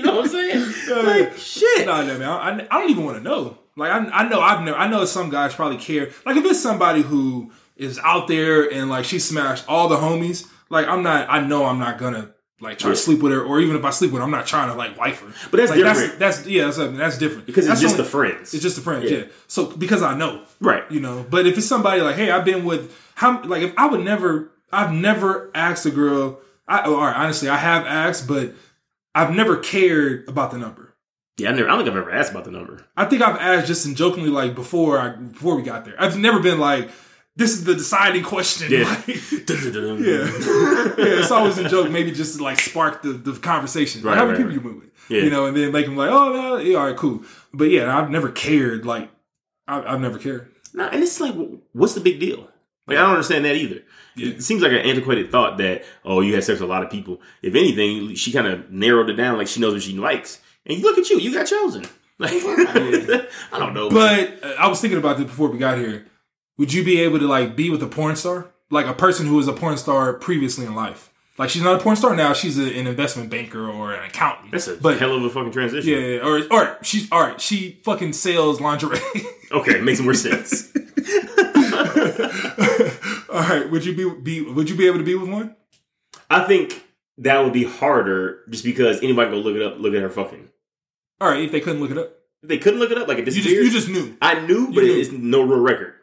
S1: know what I'm saying? Like shit.
S2: No, no, man. I, I don't even want to know. Like, I, I know I've never. I know some guys probably care. Like, if it's somebody who is out there and like she smashed all the homies, like I'm not. I know I'm not gonna like try
S1: Yeah.
S2: to sleep with her, or even if I sleep with her, I'm not trying to like wife her.
S1: But that's
S2: like,
S1: different.
S2: That's, that's yeah. That's, that's different
S1: Because it's just
S2: only-
S1: the friends.
S2: It's just the friends.
S1: Yeah.
S2: Yeah. So because I know,
S1: Right.
S2: You know. But if it's somebody like, hey, I've been with how like if I would never, I've never asked a girl. I all right, honestly, I have asked, but I've never cared about the number.
S1: Yeah, I never. I don't think I've ever asked about the number.
S2: I think I've asked just in jokingly, like before I before we got there. I've never been like, this is the deciding question.
S1: Yeah.
S2: Like,
S1: yeah.
S2: yeah. It's always a joke, maybe just to like spark the, the conversation. Like,
S1: Right,
S2: how many
S1: right,
S2: people you move with?
S1: Yeah.
S2: You know, and then make them like, oh, no, yeah, all right, cool. But yeah, I've never cared. Like, I, I've never cared.
S1: No, and it's like, what's the big deal? Like, I don't understand that either.
S2: Yeah.
S1: It seems like an antiquated thought that, oh, you had sex with a lot of people. If anything, she kind of narrowed it down, like she knows what she likes. And you look at you, you got chosen. Like, I don't know.
S2: But uh, I was thinking about this before we got here. Would you be able to like be with a porn star, like a person who was a porn star previously in life? Like she's not a porn star now; she's a, an investment banker or an accountant.
S1: that's a
S2: but
S1: hell of a fucking transition.
S2: yeah, yeah, or or she's all right. She fucking sells lingerie.
S1: Okay, makes more sense.
S2: All right, would you be be would you be able to be with one?
S1: I think that would be harder just because anybody go look it up, look at her fucking.
S2: All right, if they couldn't look it up,
S1: They couldn't look it up, like it
S2: you just you just knew.
S1: I knew, but
S2: knew.
S1: it's no real record.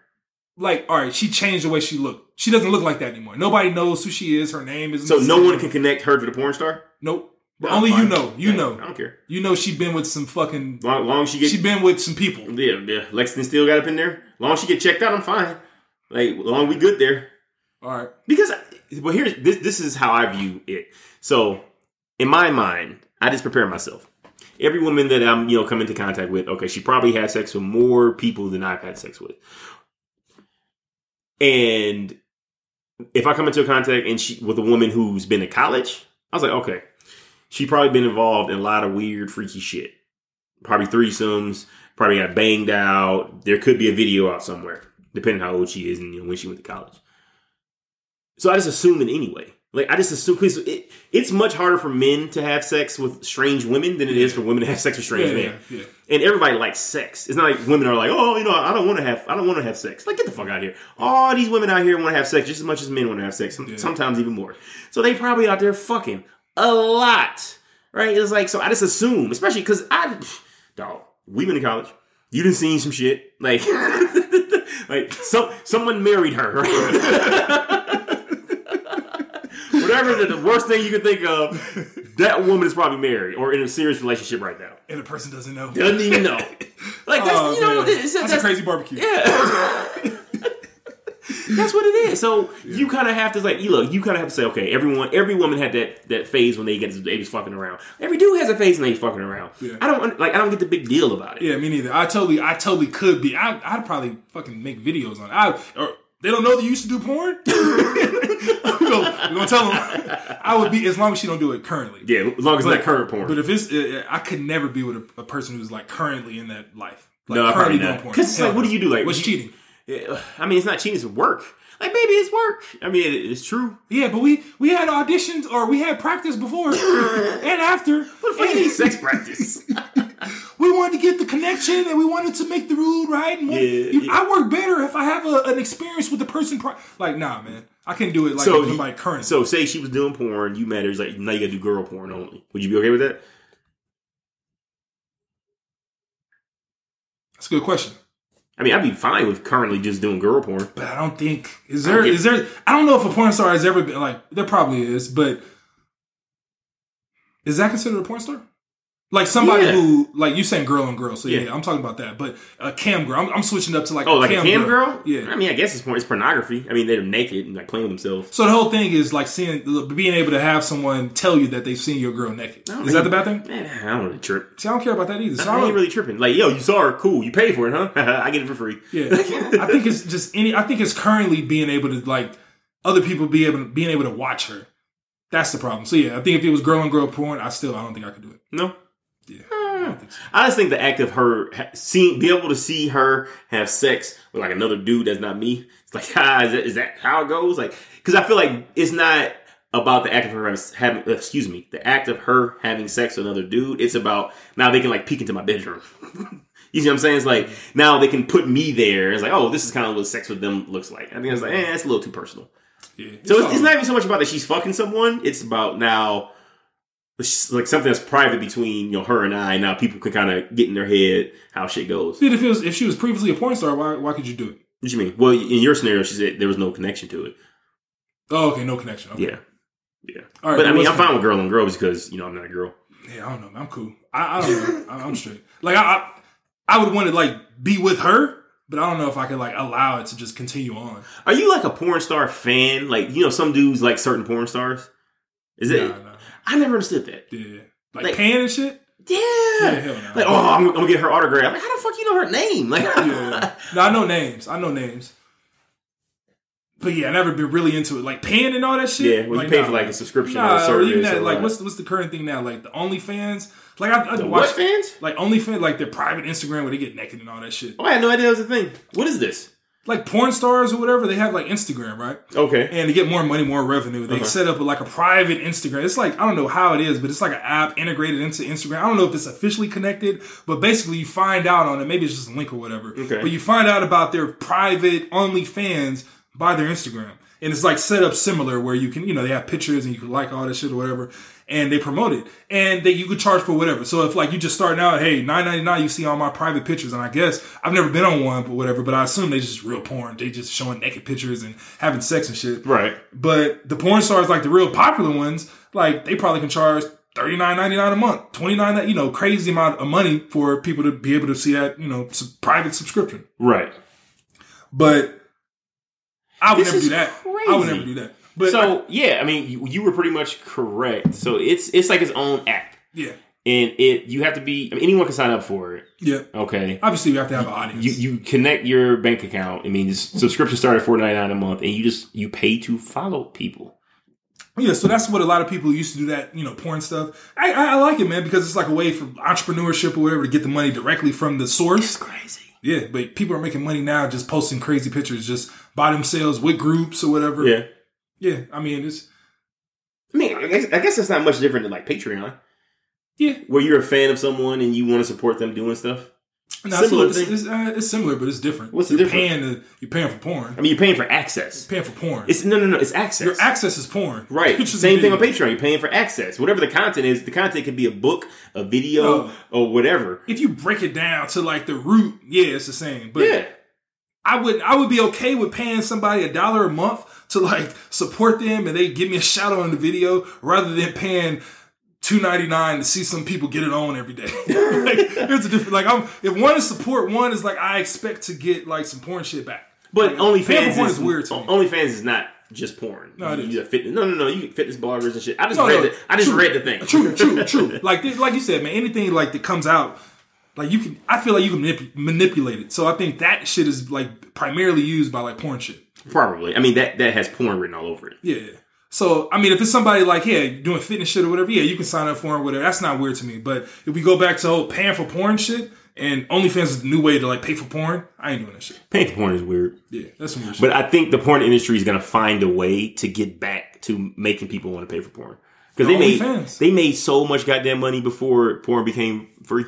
S2: Like, all right, she changed the way she looked. She doesn't look like that anymore. Nobody knows who she is. Her name is
S1: So no one can connect her to the porn star.
S2: Nope. But
S1: No,
S2: only you know. You
S1: Yeah,
S2: know.
S1: I don't care.
S2: You know she been with some fucking.
S1: Long, long she get
S2: She been with some people.
S1: Yeah, yeah. Lexington still got up in there. Long as she get checked out, I'm fine. Like, long we good there.
S2: All right.
S1: Because, well, here's this. This is how I view it. So, in my mind, I just prepare myself. Every woman that I'm, you know, come into contact with, okay, she probably had sex with more people than I've had sex with. And if I come into contact and she with a woman who's been to college, I was like, okay, she probably been involved in a lot of weird, freaky shit. Probably threesomes. Probably got banged out. There could be a video out somewhere, depending on how old she is and you know, when she went to college. So I just assume it anyway. Like I just assume because it, it's much harder for men to have sex with strange women than it is for women to have sex with strange
S2: Yeah,
S1: men.
S2: yeah, yeah.
S1: And everybody likes sex. It's not like women are like, oh, you know, I don't want to have, I don't want to have sex. Like, get the fuck out of here. All these women out here want to have sex just as much as men want to have sex. Some- Sometimes even more. So they probably out there fucking a lot, right? It's like so. I just assume, especially because I, dog, we been in college. You done seen some shit, like, like some someone married her. Whatever the, the worst thing you can think of, that woman is probably married or in a serious relationship right now.
S2: And the person doesn't know.
S1: Doesn't even know. Like that's
S2: Oh,
S1: you know
S2: man.
S1: it's,
S2: that's,
S1: that's,
S2: a crazy barbecue.
S1: yeah. That's what it is. So you kind of have to like, you look, you kind of have to say, okay, everyone, every woman had that that phase when they get they was fucking around. Every dude has a phase when they fucking around.
S2: Yeah.
S1: I don't like, I don't get the big deal about it.
S2: Yeah, me neither. I totally, I totally could be. I, I'd probably fucking make videos on it. I, or they don't know that you used to do porn. we gonna, gonna tell them. I would be as long as she don't do it currently.
S1: Yeah, as long as it's not current porn.
S2: But if it's, uh, I could never be with a, a person who's like currently in that life. Like
S1: No, I probably
S2: currently
S1: not.
S2: doing porn.
S1: 'Cause it's like, what do you do? Like,
S2: what's
S1: what
S2: cheating?
S1: Yeah, I mean, it's not cheating; it's work. Like, baby, it's work. I mean, it, it's true.
S2: Yeah, but we we had auditions or we had practice before and after.
S1: What the fuck is sex practice?
S2: we wanted to get the connection and we wanted to make the rule right. And what-
S1: Yeah,
S2: you-
S1: yeah.
S2: I work better if I have a, an experience with the person. Pri- like, nah, man, I can do it like
S1: so
S2: somebody current.
S1: So, say she was doing porn, you met her. It's like now you got to do girl porn only. Would you be okay with that?
S2: That's a good question.
S1: I mean, I'd be fine with currently just doing girl porn.
S2: But I don't think is there is there. I don't know if a porn star has ever been like there. Probably is, but is that considered a porn star? Like somebody
S1: Yeah.
S2: who, like you saying girl on girl. So yeah,
S1: Yeah.
S2: I'm talking about that. But a cam girl, I'm, I'm switching up to like
S1: Oh, like a cam girl?
S2: Yeah.
S1: I mean, I guess it's porn. It's pornography. I mean, they're naked and like playing with themselves.
S2: So the whole thing is like seeing, being able to have someone tell you that they've seen your girl naked. Is that the bad thing?
S1: Man, I don't really trip.
S2: See, I don't care about that either. So I
S1: I ain't really tripping. Like, yo, you saw her, cool. You paid for it, huh? I get it for free.
S2: Yeah, I think it's just any. I think it's currently being able to like other people be able being able to watch her. That's the problem. So yeah, I think if it was girl on girl porn, I still I don't think I could do it.
S1: No.
S2: Yeah, I so.
S1: I just think the act of her seeing, be able to see her have sex with like another dude that's not me. It's like, ah, is that, is that how it goes? Like, because I feel like it's not about the act of her having, having, excuse me, the act of her having sex with another dude. It's about now they can like peek into my bedroom. you see what I'm saying? It's like now they can put me there. It's like, oh, this is kind of what sex with them looks like. I think it's like, eh, that's a little too personal.
S2: Yeah,
S1: So it's, it's not even so much about that she's fucking someone. It's about now, it's like something that's private between you know her and I. Now people can kind of get in their head how shit goes.
S2: Dude, if it was if she was previously a porn star, why why could you do it?
S1: What you mean? Well, in your scenario, she said there was no connection to it.
S2: Oh, okay, no connection. Okay.
S1: Yeah, yeah.
S2: All right,
S1: but I mean, I'm fine with girl on girl because you know I'm not a girl.
S2: Yeah, I don't know. man. I'm cool. I, I don't know. I'm straight. Like I, I, I would want to like be with her, but I don't know if I could like allow it to just continue on.
S1: Are you like a porn star fan? Like you know, some dudes like certain porn stars. Is it?
S2: Nah, nah.
S1: I never understood that.
S2: Yeah, like,
S1: Like-
S2: pan and shit.
S1: Yeah.
S2: hell no.
S1: Like, oh, I'm, I'm gonna get her autograph. Like, how the fuck you know her name? Like,
S2: Yeah. no, I know names. I know names. But yeah, I never been really into it. Like pan and all that shit.
S1: Yeah, when
S2: like,
S1: you pay
S2: nah,
S1: for like a subscription
S2: Nah,
S1: or a service.
S2: even that,
S1: or,
S2: like
S1: uh,
S2: what's what's the current thing now? Like the OnlyFans. Like I, I
S1: the
S2: watch
S1: what fans?
S2: like OnlyFans, like their private Instagram where they get naked and all that shit.
S1: Oh, I had no idea that was a thing. What is this?
S2: Like porn stars or whatever, they have like Instagram, right?
S1: Okay.
S2: And to get more money, more revenue, they
S1: Uh-huh.
S2: set up like a private Instagram. It's like I don't know how it is, but it's like an app integrated into Instagram. I don't know if it's officially connected, but basically you find out on it. Maybe it's just a link or whatever.
S1: Okay.
S2: But you find out about their private OnlyFans by their Instagram, and it's like set up similar where you can, you know, they have pictures and you can like all this shit or whatever, and they promote it, and they you could charge for whatever. So if like you just starting out, hey, nine ninety nine, you see all my private pictures, and I guess I've never been on one, but whatever. But I assume they just real porn. They just showing naked pictures and having sex and shit.
S1: Right.
S2: But the porn stars, like the real popular ones, like they probably can charge thirty nine ninety nine a month, twenty nine, you know, crazy amount of money for people to be able to see that, you know, private subscription.
S1: Right.
S2: But I would
S1: This
S2: never
S1: is
S2: do that. I would never do that. But I-
S1: so yeah, I mean, you, you were pretty much correct. So it's it's like its own app,
S2: yeah,
S1: and it you have to be. I mean, anyone can sign up for it.
S2: yeah.
S1: Okay.
S2: Obviously, you have to have an audience.
S1: You you connect your bank account. I mean, this subscription started at four ninety nine a month, and you just you pay to follow people.
S2: Yeah, so that's what a lot of people used to do that, you know, porn stuff. I, I, I like it, man, because it's like a way for entrepreneurship or whatever to get the money directly from the source.
S1: crazy.
S2: Yeah, but people are making money now just posting crazy pictures just by themselves with groups or whatever.
S1: Yeah.
S2: Yeah, I mean, it's,
S1: I mean, I guess, I guess that's not much different than like Patreon,
S2: yeah.
S1: where you're a fan of someone and you want to support them doing stuff.
S2: No,
S1: Similar
S2: it's,
S1: thing.
S2: it's, uh, it's similar, but it's different.
S1: What's the
S2: you're
S1: difference?
S2: Paying to, you're paying for porn.
S1: I mean, you're paying for access.
S2: You're paying for porn.
S1: It's no, no, no. It's access.
S2: Your access is porn.
S1: Right.
S2: Pictures
S1: Same thing on. Patreon. You're paying for access. Whatever the content is, the content could be a book, a video, or whatever.
S2: If you break it down to like the root, yeah, it's the same. But
S1: yeah.
S2: I would I would be okay with paying somebody a dollar a month to like support them and they give me a shout out on the video rather than paying two ninety nine to see some people get it on every day. like, it's a different like I'm if one is support, one is like I expect to get like some porn shit back.
S1: But
S2: Like,
S1: OnlyFans is,
S2: is weird to me.
S1: OnlyFans is not just porn.
S2: No, it
S1: you,
S2: is.
S1: fitness. No, no, no. You get fitness bloggers and shit. I just
S2: No,
S1: read
S2: no,
S1: the. I just
S2: true.
S1: read the thing.
S2: True, true, true. Like like you said, man, anything like that comes out, like you can. I feel like you can manip- manipulate it. So I think that shit is like primarily used by like porn shit.
S1: Probably. I mean that that has porn written all over it.
S2: Yeah. So I mean, if it's somebody like, yeah, doing fitness shit or whatever, yeah, you can sign up for it or whatever. That's not weird to me. But if we go back to whole paying for porn shit and OnlyFans is the new way to like pay for porn, I ain't doing that shit.
S1: Paying for porn is weird.
S2: Yeah, that's some weird shit.
S1: But I think the porn industry is going to find a way to get back to making people want to pay for porn because they made they made so much goddamn money before porn became free,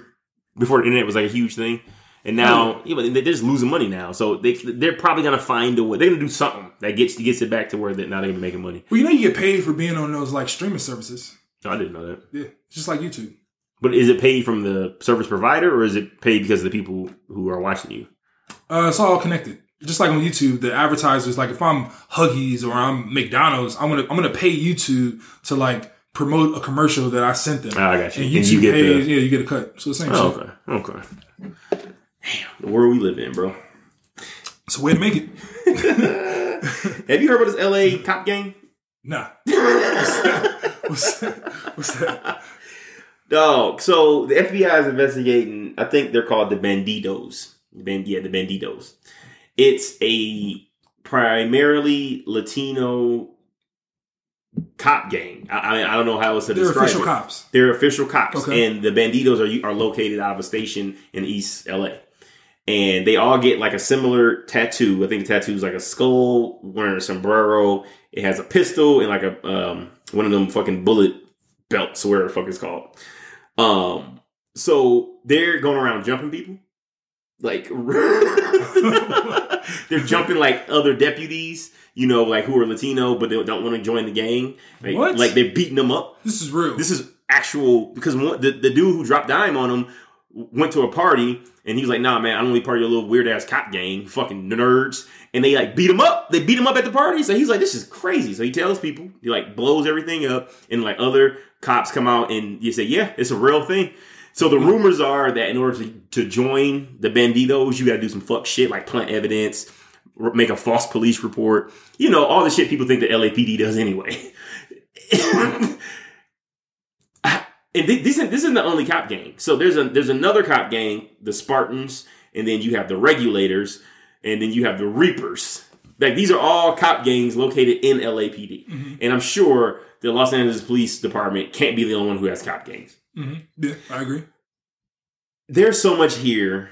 S1: before the internet was like a huge thing, and now yeah, but they're just losing money now. So they they're probably going to find a way. They're going to do something that gets gets it back to where that now they're going to be making money.
S2: well, you know, you get paid for being on those like streaming services.
S1: Oh, I didn't know that.
S2: Yeah, it's just like YouTube.
S1: But is it paid from the service provider or is it paid because of the people who are watching you?
S2: Uh, it's all connected. Just like on YouTube, the advertisers, like if I'm Huggies or I'm McDonald's, I'm gonna I'm gonna pay YouTube to like promote a commercial that I sent them.
S1: Oh, I got you.
S2: And
S1: And
S2: YouTube
S1: you get the-
S2: pays, yeah, you get a cut. So the same
S1: Oh,
S2: shit.
S1: okay. Okay. Damn, the world we live in, bro.
S2: It's a way to make it.
S1: Have you heard about this LA cop gang?
S2: Nah. What's that? What's that? What's that?
S1: Dog. So the FBI is investigating. I think they're called the Banditos. Band, yeah, the Banditos. It's a primarily Latino cop gang. I, I, I don't know how else to
S2: They're
S1: describe
S2: official
S1: it.
S2: cops.
S1: They're official cops,
S2: Okay.
S1: and the Banditos are are located out of a station in East LA. And they all get like a similar tattoo. I think the tattoo is like a skull, wearing a sombrero. It has a pistol and like a um, one of them fucking bullet belts, whatever the fuck it's called. Um, so they're going around jumping people, like they're jumping like other deputies, you know, like who are Latino but they don't want to join the gang. Like,
S2: What?
S1: like they're beating them up.
S2: This is real.
S1: This is actual because one, the the dude who dropped dime on him went to a party and he was like, "Nah, man, I don't really party with a little weird ass cop gang, fucking nerds." And they like beat him up. They beat him up at the party. So he's like, "This is crazy." So he tells people, he like blows everything up, and like other cops come out and you say, "Yeah, it's a real thing." So the rumors are that in order to, to join the banditos, you got to do some fuck shit like plant evidence, make a false police report, you know, all the shit people think the LAPD does anyway. and this isn't this isn't the only cop gang. So there's a there's another cop gang, the Spartans, and then you have the regulators, and then you have the Reapers. Like these are all cop gangs located in LAPD, and I'm sure the Los Angeles Police Department can't be the only one who has cop gangs.
S2: hmm Yeah, I agree.
S1: There's so much here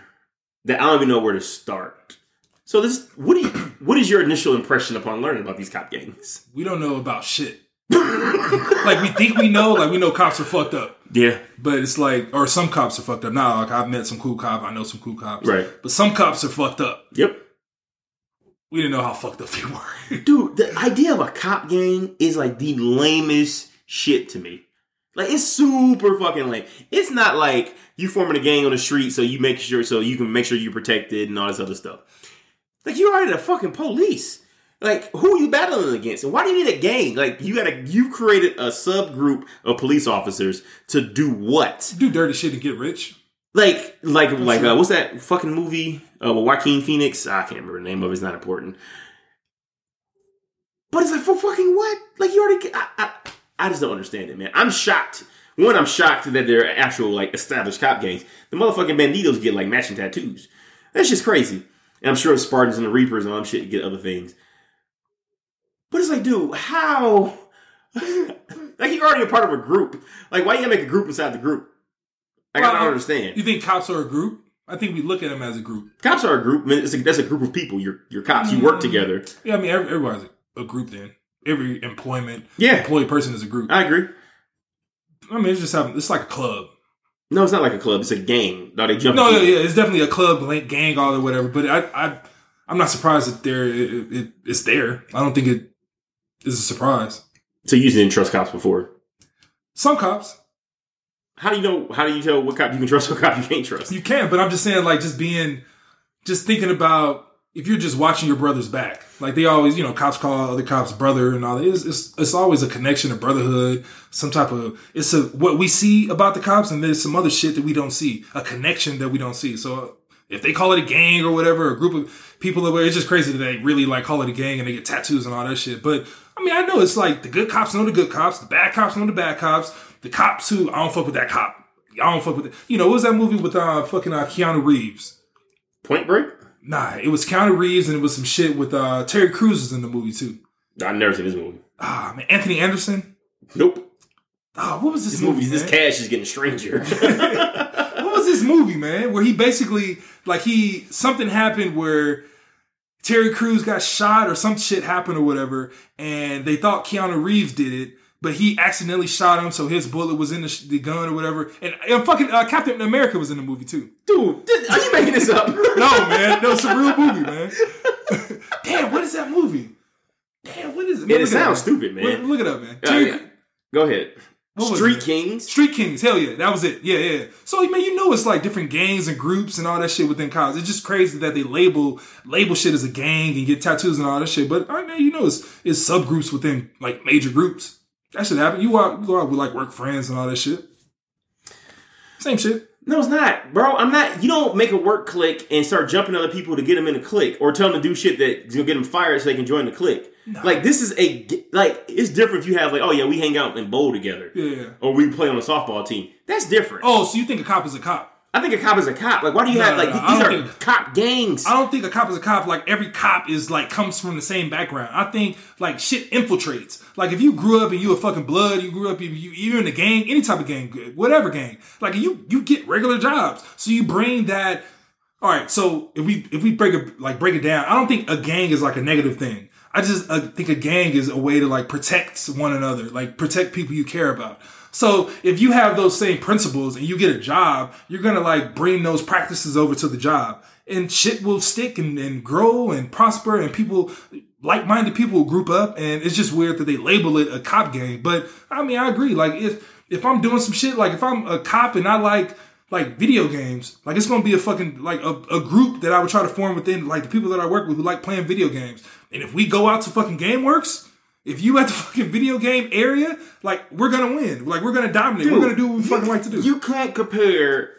S1: that I don't even know where to start. So this, what do you, what is your initial impression upon learning about these cop gangs?
S2: We don't know about shit. like we think we know, like we know cops are fucked up.
S1: Yeah,
S2: But it's like, or some cops are fucked up. Now, like I've met some cool cop, I know some cool cops.
S1: right.
S2: But some cops are fucked up.
S1: Yep.
S2: We didn't know how fucked up they were.
S1: Dude, the idea of a cop gang is like the lamest shit to me. Like it's super fucking lame. It's not like you forming a gang on the street so you make sure so you can make sure you're protected and all this other stuff. Like you already the fucking police. Like who are you battling against? And why do you need a gang? Like you gotta you created a subgroup of police officers to do what?
S2: Do dirty shit and get rich.
S1: Like like like uh, what's that fucking movie uh, with Joaquin Phoenix? I can't remember the name of it. It's not important. But it's like for fucking what? Like you already. I, I, I just don't understand it, man. I'm shocked. One, I'm shocked that they're actual like established cop gangs. The motherfucking banditos get like matching tattoos. That's just crazy. And I'm sure the Spartans and the Reapers and all that shit get other things. But it's like, dude, how? like you're already a part of a group. Like why you gotta make a group inside the group? Like I
S2: Well,
S1: don't understand.
S2: You think cops are a group? I think we look at them as a group.
S1: Cops are a group. I mean, it's a, that's a group of people. You're, you're cops. You work mm. together.
S2: Yeah, I mean, every, everybody's a, a group then. Every employment,
S1: Yeah,
S2: employee person is a group.
S1: I agree.
S2: I mean, it's just having, it's like a club.
S1: No, it's not like a club. It's a gang. No, they jump.
S2: No, yeah, yeah, it's definitely a club, like gang, all or whatever. But I, I, I'm not surprised that there, it, it, it's there. I don't think it is a surprise.
S1: So you didn't trust cops before.
S2: Some cops
S1: How do you know? How do you tell what cop you can trust, what cop you can't trust?
S2: you can, but I'm just saying, like, just being, just thinking about if you're just watching your brother's back. Like they always, you know, cops call other cops brother and all that. It's, it's, it's always a connection, a brotherhood, some type of. It's a what we see about the cops, and there's some other shit that we don't see, a connection that we don't see. So if they call it a gang or whatever, a group of people, that it's just crazy that they really like call it a gang and they get tattoos and all that shit. But I mean, I know it's like the good cops know the good cops, the bad cops know the bad cops, the cops who I don't fuck with that cop. I don't fuck with it. You know, what was that movie with uh fucking uh, Keanu Reeves?
S1: Point Break.
S2: Nah, it was Keanu Reeves and it was some shit with uh Terry Crews is in the movie too.
S1: I've never seen this movie.
S2: Ah man, Anthony Anderson.
S1: Nope.
S2: Ah, what was this,
S1: This
S2: movie?
S1: movie, this cash is getting stranger.
S2: what was this movie, man? Where he basically like he something happened where Terry Crews got shot or some shit happened or whatever, and they thought Keanu Reeves did it, but he accidentally shot him, so his bullet was in the, sh- the gun or whatever. And, and fucking uh, Captain America was in the movie too.
S1: Dude, this- are you making this up?
S2: No, man, no, it's a real movie, man. Damn, what is that movie? Damn, what is it?
S1: Yeah, it sounds
S2: up.
S1: stupid, man.
S2: Look, look it up, man.
S1: Uh, yeah. Go ahead. Street
S2: it?
S1: Kings.
S2: Street Kings, hell yeah, that was it. Yeah, yeah. So man, you know it's like different gangs and groups and all that shit within cops. It's just crazy that they label label shit as a gang and get tattoos and all that shit. But I know you know it's it's subgroups within like major groups. That should happen. You out, you go out with like work friends and all that shit. Same shit.
S1: No, it's not, bro. I'm not. You don't make a work clique and start jumping other people to get them in a clique, or tell them to do shit that's gonna get them fired so they can join the clique. Like this is a like it's different if you have like oh yeah we hang out and bowl together,
S2: Yeah.
S1: or we play on a softball team. That's different.
S2: Oh, so you think a cop is a cop?
S1: I think a cop is a cop. Like why do you
S2: No,
S1: have like
S2: no, I
S1: these are
S2: think-
S1: cop gangs?
S2: I don't think a cop is a cop. Like every cop is like comes from the same background. I think like shit infiltrates. Like if you grew up and you a fucking blood, you grew up you you- you're in a gang, any type of gang, whatever gang. Like you you get regular jobs, so you bring that. All right, so if we if we break it like break it down, I don't think a gang is like a negative thing. I just uh, think a gang is a way to like protect one another, like protect people you care about. So if you have those same principles and you get a job, you're gonna like bring those practices over to the job, and shit will stick and, and grow and prosper, and people like-minded people will group up. And it's just weird that they label it a cop game. but I mean I agree. Like if if I'm doing some shit, like if I'm a cop and I like like video games, like it's gonna be a fucking like a, a group that I would try to form within like the people that I work with who like playing video games. And if we go out to fucking GameWorks, if you at the fucking video game area, like we're gonna win. Like we're gonna dominate. we're gonna do what we fucking like to do.
S1: You can't compare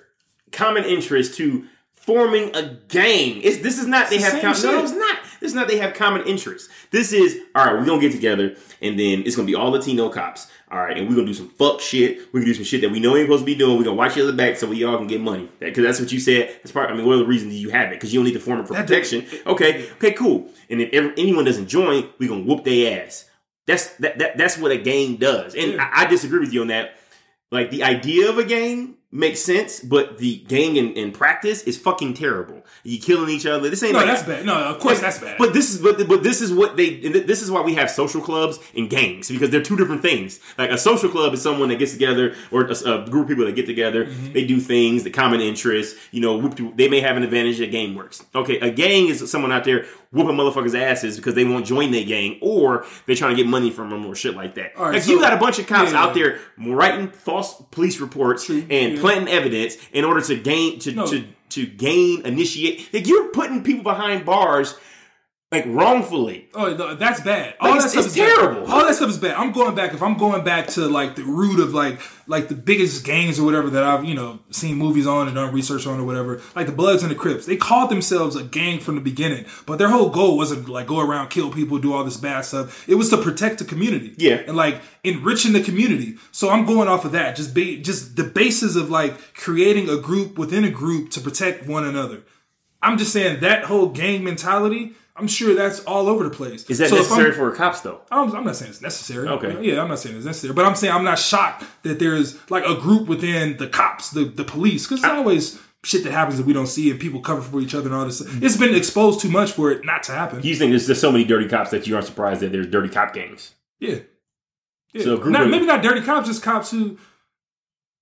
S1: common interest to forming a gang. It's this is not they
S2: the
S1: have
S2: same
S1: com- no, it's not. This is not they have common interests. This is all right. We're gonna get together and then it's gonna be all Latino cops. All right, and we're gonna do some fuck shit. We're gonna do some shit that we know ain't supposed to be doing. We're gonna watch each other back so we all can get money. Because that's what you said. That's part. I mean, what are the reasons you have it? Because you don't need to form it for
S2: That-
S1: protection. Okay, okay, cool. And if ever, anyone doesn't join, we gonna whoop their ass. That's that, that that's what a game does. And
S2: Yeah.
S1: I, I disagree with you on that. Like the idea of a gang makes sense, but the gang in, in practice is fucking terrible. You killing each other. This ain't
S2: no,
S1: like
S2: that's bad. No, of course that's bad.
S1: But this is but, but this is what they and this is why we have social clubs and gangs because they're two different things. Like a social club is someone that gets together or a, a group of people that get together.
S2: Mm-hmm.
S1: They do things, the common interests. You know, whoop, they may have an advantage. A game works. Okay, a gang is someone out there whooping motherfuckers' asses because they won't join their gang or they're trying to get money from them or shit like that.
S2: All right,
S1: like
S2: so-
S1: you got a bunch of cops
S2: Yeah,
S1: out there writing false police reports and
S2: yeah.
S1: Planting evidence in order to gain to
S2: No.
S1: to to gain initiate like you're putting people behind bars like wrongfully
S2: Oh, no, that's bad. All
S1: Like,
S2: that stuff is bad.
S1: terrible.
S2: All that stuff is bad. I'm going back. If I'm going back to like the root of like like the biggest gangs or whatever that I've you know seen movies on and done research on or whatever, like the Bloods and the Crips, they called themselves a gang from the beginning, but their whole goal wasn't like go around kill people, do all this bad stuff. It was to protect the community,
S1: Yeah.
S2: and like enriching the community. So I'm going off of that, just be just the basis of like creating a group within a group to protect one another. I'm just saying that whole gang mentality. I'm sure that's all over the place.
S1: is that
S2: So
S1: necessary for cops though
S2: I'm, I'm not saying it's necessary.
S1: Okay.
S2: Yeah, I'm not saying it's necessary, but I'm saying I'm not shocked that there's like a group within the cops, the the police, because it's always shit that happens that we don't see and people cover for each other and all this. It's been exposed too much for it not to happen.
S1: you think there's just so many dirty cops that you aren't surprised that there's dirty cop gangs
S2: Yeah. Yeah.
S1: So a group
S2: not, maybe not dirty cops, just cops who.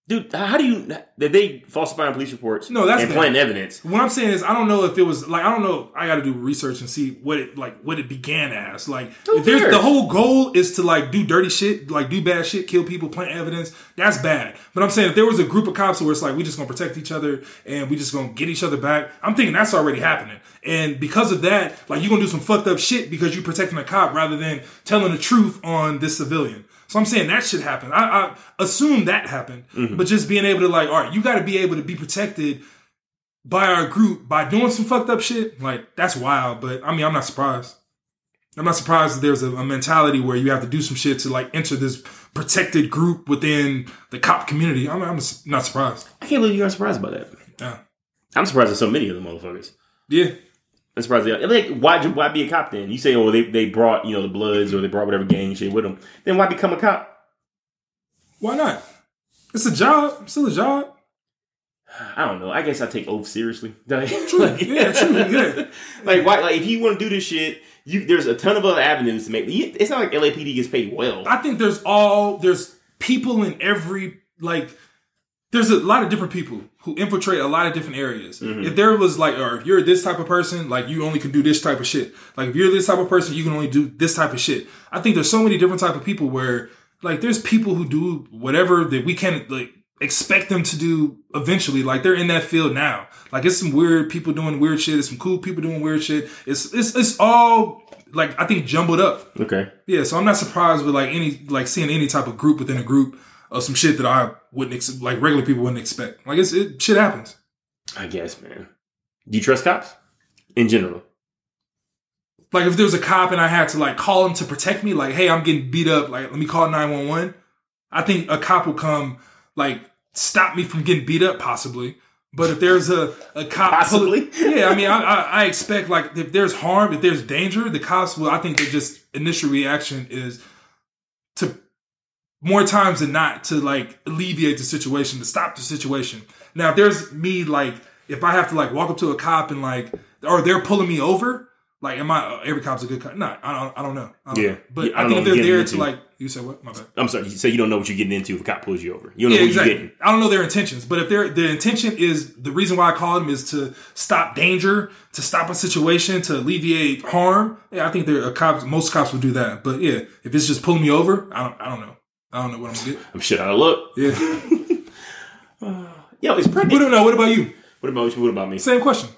S1: Dude how do you that they falsifying police reports
S2: No, that's
S1: and planting evidence
S2: What I'm saying is, I don't know if it was like I don't know. I got to do research and see what it like what it began as. Like, if there's the whole goal is to like do dirty shit, like do bad shit, kill people, plant evidence. That's bad. But I'm saying if there was a group of cops where it's like we just gonna protect each other and we just gonna get each other back, I'm thinking that's already happening. And because of that, like you're gonna do some fucked up shit because you're protecting a cop rather than telling the truth on this civilian. So I'm saying that should happen. I, I assume that happened, mm-hmm. but just being able to like, all right, you got to be able to be protected by our group by doing some fucked up shit, like that's wild. But I mean, I'm not surprised. I'm not surprised that there's a, a mentality where you have to do some shit to like enter this protected group within the cop community. I'm, I'm not surprised.
S1: i can't believe you are surprised by that
S2: Yeah,
S1: i'm surprised there's so many of the motherfuckers
S2: yeah.
S1: I'm surprised. They, like, why why be a cop then? You say, oh, they, they brought you know the Bloods or they brought whatever gang shit with them. Then why become a cop?
S2: Why not? It's a job. It's still a job.
S1: I don't know. I guess I take oath seriously. Like,
S2: Yeah, true. Yeah.
S1: like why? Like if you want to do this shit, you there's a ton of other avenues to make. It's not like LAPD gets paid well.
S2: I think there's all there's people in every like there's a lot of different people who infiltrate a lot of different areas. Mm-hmm. If there was like, or if you're this type of person, like you only can do this type of shit. Like if you're this type of person, you can only do this type of shit. I think there's so many different type of people where like there's people who do whatever that we can't like expect them to do eventually. Like they're in that field now. Like it's some weird people doing weird shit. It's some cool people doing weird shit. It's it's it's all like I think jumbled up.
S1: Okay.
S2: Yeah, so I'm not surprised with like any like seeing any type of group within a group of some shit that I wouldn't ex- like regular people wouldn't expect. Like it's it shit happens.
S1: I guess, man. Do you trust cops in general?
S2: Like if there was a cop and I had to like call him to protect me, like hey, I'm getting beat up, like let me call 911. I think a cop will come like stop me from getting beat up possibly. But if there's a, a cop,
S1: Possibly?
S2: yeah, I mean, I, I, I expect like if there's harm, if there's danger, the cops will. I think their just initial reaction is to more times than not to like alleviate the situation, to stop the situation. Now, if there's me like if I have to like walk up to a cop and like, or they're pulling me over, like, am I every cop's a good cop? No, I don't. I don't know. I don't
S1: Yeah.
S2: know. but
S1: Yeah, I
S2: I, think if they're there to like, you said what? My bad.
S1: I'm sorry. So you don't know what you're getting into if a cop pulls you over. You don't know
S2: Yeah,
S1: what
S2: exactly.
S1: you're getting.
S2: I don't know their intentions, but if their their intention is the reason why I call them is to stop danger, to stop a situation, to alleviate harm. Yeah, I think there are a cops. Most cops would do that. But yeah, if it's just pulling me over, I don't. I don't know. I don't know what I'm gonna get.
S1: I'm shit out of luck.
S2: Yeah.
S1: Yo, it's
S2: pretty.
S1: what
S2: do no? What about you?
S1: What about you? What about me?
S2: Same question.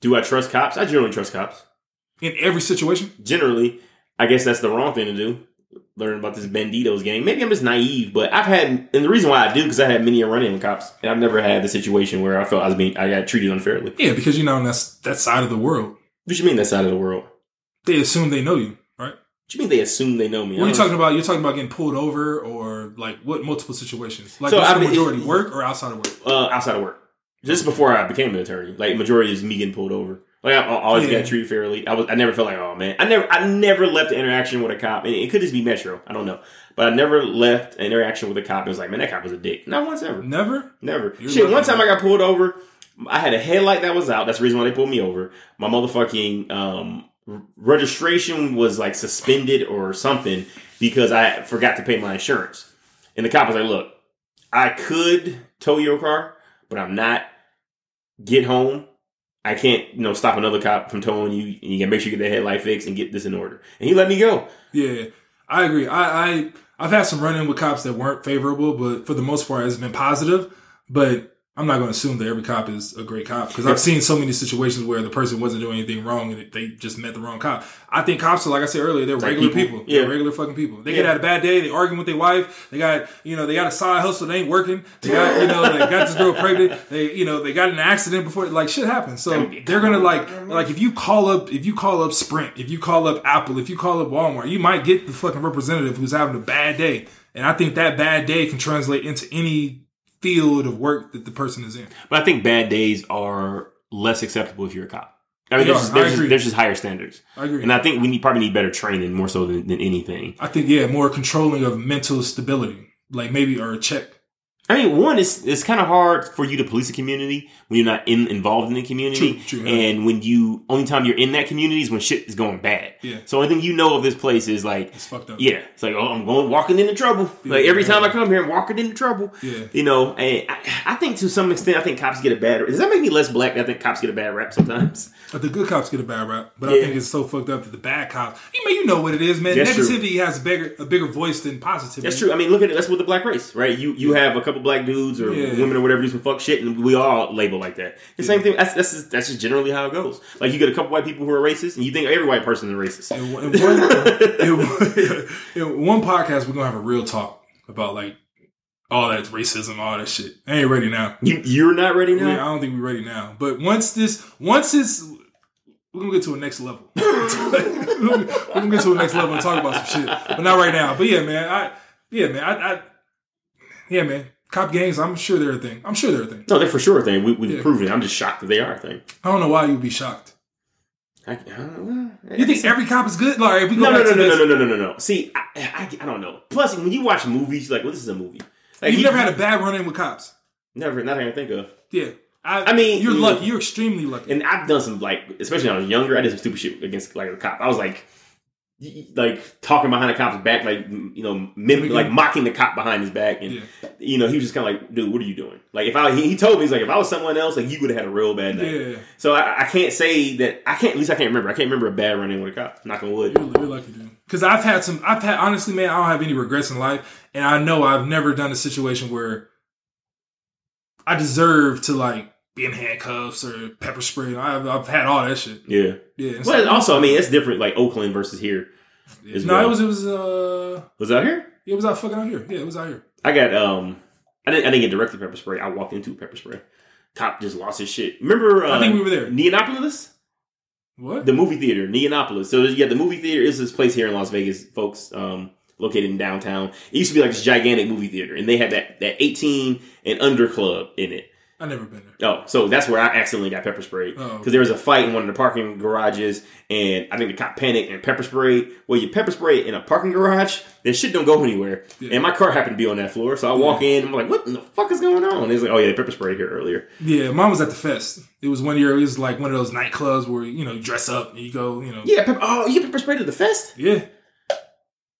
S1: Do I trust cops? I generally trust cops.
S2: In every situation,
S1: Generally, I guess that's the wrong thing to do. Learn about this Banditos game. Maybe I'm just naive, but I've had, and the reason why I do because I had many a run-in with cops, and I've never had the situation where I felt I was being, I got treated unfairly.
S2: yeah, because you know that's that side of the world.
S1: What do you mean that side of the world?
S2: They assume they know you?
S1: What you mean they assume they know me?
S2: What are you talking about? You're talking about getting pulled over, or like what multiple situations? Like
S1: So
S2: the
S1: been-
S2: majority, work or outside of work?
S1: uh, outside of work. Just before I became an attorney, like majority is me getting pulled over. Like I, I always
S2: Yeah.
S1: got treated fairly. I was, I never felt like, oh man, I never, I never left an interaction with a cop, and it could just be Metro. I don't know, but I never left an interaction with a cop. It was like, man, that cop was a dick. Not once ever,
S2: Never.
S1: never.
S2: You're
S1: Shit, one time I got pulled over. I had a headlight that was out. That's the reason why they pulled me over. My motherfucking um, registration was like suspended or something because I forgot to pay my insurance. And the cop was like, "Look, I could tow your car, but I'm not. Get home. I can't, you know, stop another cop from towing you. And you can make sure you get the headlight fixed and get this in order." And he let me go.
S2: Yeah, I agree. I, I I've had some run in with cops that weren't favorable, but for the most part, it's been positive. But I'm not going to assume that every cop is a great cop because I've seen so many situations where the person wasn't doing anything wrong and they just met the wrong cop. I think cops are like I said earlier, they're regular
S1: people.
S2: people.
S1: Yeah.
S2: They're regular fucking people. They
S1: Yeah.
S2: get had a bad day, they arguing with their wife. They got you know they got a side hustle that ain't working. They got you know they got this girl pregnant. They you know they got an accident before like shit happens. So they're gonna like like if you call up if you call up Sprint, if you call up Apple, if you call up Walmart, you might get the fucking representative who's having a bad day. And I think that bad day can translate into any field of work that the person is in.
S1: But I think bad days are less acceptable if you're a cop. I mean, there's, just, there's, just, there's just higher standards.
S2: I agree.
S1: And I think we need, probably need better training more so than, than anything.
S2: I think yeah, more controlling of mental stability, like maybe or a check.
S1: I mean, one is it's kind of hard for you to police a community when you're not in, involved in the community,
S2: True, true, yeah.
S1: and when you only time you're in that community is when shit is going bad.
S2: Yeah.
S1: So only thing you know of this place is like,
S2: It's fucked up.
S1: yeah, it's like oh, I'm going walking into trouble. like every time I come here, I'm walking into trouble.
S2: Yeah.
S1: You know, and I, I think to some extent, I think cops get a bad. Rap does that make me less black? I think cops get a bad rap sometimes.
S2: But the good cops get a bad rap. But I think it's so fucked up that the bad cops. You mean you know what it is, man.
S1: That's true.
S2: Negativity has a bigger a bigger voice than positivity.
S1: That's true. I mean, look at it. That's with the black race, right? You you have a couple black dudes or
S2: Yeah.
S1: women or whatever do some fuck shit, and we all label like that. The same thing. That's, that's just, that's just generally how it goes. Like you get a couple white people who are racist, and you think every white person is racist.
S2: In one, in one, in one podcast, we're gonna have a real talk about like all that racism, all that shit. I ain't ready now.
S1: You you're not ready now.
S2: Yeah, I don't think we're ready now. But once this, once it's, we're gonna get to a next level. we're gonna get to a next level and talk about some shit, but not right now. But yeah, man, I, yeah, man, I, I yeah, man, cop gangs. I'm sure they're a thing. I'm sure they're a thing.
S1: No, they're for sure a thing. We, we've
S2: Yeah.
S1: proven it. I'm just shocked that they are a thing.
S2: I don't know why you'd be shocked.
S1: I, I.
S2: You think every cop is good? Like, if we go
S1: No, no, no, no,
S2: this,
S1: no, no, no, no, no. See, I, I, I don't know. Plus, when you watch movies, you're like, well, this is a movie. Like,
S2: you've
S1: you
S2: never had a bad run in with cops.
S1: never, nothing I can think of.
S2: Yeah, I,
S1: I mean,
S2: you're
S1: mm.
S2: lucky. You're extremely lucky.
S1: And I've done some like, especially when I was younger, I did some stupid shit against like a cop. I was like, like talking behind the cop's back, like you know, mim-
S2: Mimicking?
S1: like mocking the cop behind his back, and
S2: Yeah.
S1: you know, he was just kind of like, dude, what are you doing? Like, if I, he, he told me, he's like, if I was someone else, like, you would have had a real bad night.
S2: Yeah,
S1: So I, I can't say that I can't. At least I can't remember. I can't remember a bad run in with a cop. Knock on wood.
S2: You're, you're lucky, dude. Because I've had some. I've had honestly, man. I don't have any regrets in life, and I know I've never done a situation where I deserve to like be in handcuffs or pepper spray. I've, I've had all that shit.
S1: Yeah.
S2: Yeah.
S1: Well,
S2: so-
S1: also, I mean, it's different. Like Oakland versus here. As
S2: no,
S1: well.
S2: it was it was uh
S1: Was it out here?
S2: Yeah, it was out fucking out here. Yeah, it was out here.
S1: I got um, I didn't I didn't get directly pepper spray. I walked into pepper spray. Cop just lost his shit. Remember? Uh,
S2: I think we were there.
S1: Neonopolis,
S2: What?
S1: the movie theater, Neonopolis. So yeah, the movie theater is this place here in Las Vegas, folks. Um, located in downtown. It used to be like this gigantic movie theater, and they had that that eighteen and under club in it.
S2: I never been there.
S1: Oh, so that's where I accidentally got pepper sprayed because
S2: Oh.
S1: there was a fight in one of the parking garages, and I think the cop panicked and pepper sprayed. Well, you pepper spray in a parking garage, then shit don't go anywhere.
S2: Yeah.
S1: And my car happened to be on that floor, so I walk in, I'm like, "What in the fuck is going on?" And he's like, "Oh yeah, they pepper sprayed here earlier."
S2: Yeah, mine was at the fest. It was one year. It was like one of those nightclubs where you know you dress up and you go. You know.
S1: Yeah, pepper, oh, you pepper sprayed at the fest?
S2: Yeah.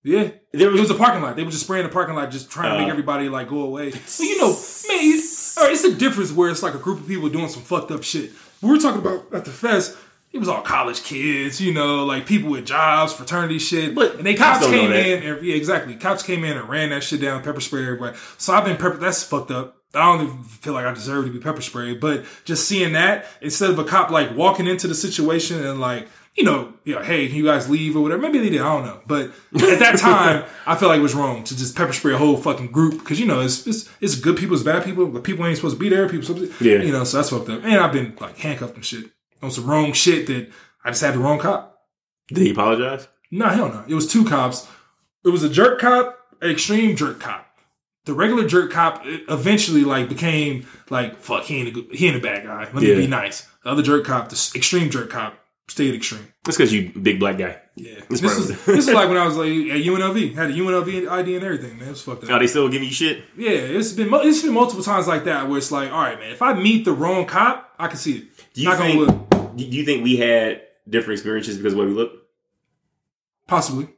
S2: Yeah.
S1: There
S2: It
S1: was,
S2: was a parking lot. They were just spraying the parking lot, just trying to make
S1: Uh.
S2: everybody like go away. But you know, man, right, it's a difference where it's like a group of people doing some fucked up shit. We were talking about at the fest. It was all college kids, you know, like people with jobs, fraternity shit.
S1: But
S2: and they
S1: cops
S2: cops
S1: don't know
S2: came in. And, yeah, exactly. Cops came in and ran that shit down, pepper spray everybody. So I've been pepper. That's fucked up. I don't even feel like I deserve to be pepper sprayed. But just seeing that instead of a cop like walking into the situation and like you know, you know, hey, can you guys leave or whatever? Maybe they did. I don't know. But at that time, I felt like it was wrong to just pepper spray a whole fucking group because you know it's, it's it's good people, it's bad people, but people ain't supposed to be there. People, supposed to,
S1: Yeah.
S2: you know, so that's fucked up. And I've been like handcuffed and shit on some wrong shit that I just had the wrong cop.
S1: did he apologize?
S2: No, hell no. It was two cops. It was a jerk cop, an extreme jerk cop. The regular jerk cop eventually like became like fuck. He ain't a good, he ain't a bad guy. Let
S1: Yeah.
S2: me be nice. The other jerk cop, the extreme jerk cop, stayed extreme.
S1: That's because you big black guy.
S2: Yeah, this is this is like when I was like at UNLV, had a UNLV ID and everything. Man, it was fucked up.
S1: Are they still giving you shit?
S2: Yeah, it's been it's been multiple times like that where it's like, all right, man, if I meet the wrong cop, I can see it.
S1: Do you
S2: Not
S1: think?
S2: look.
S1: Do you think we had different experiences because of the way we look?
S2: Possibly.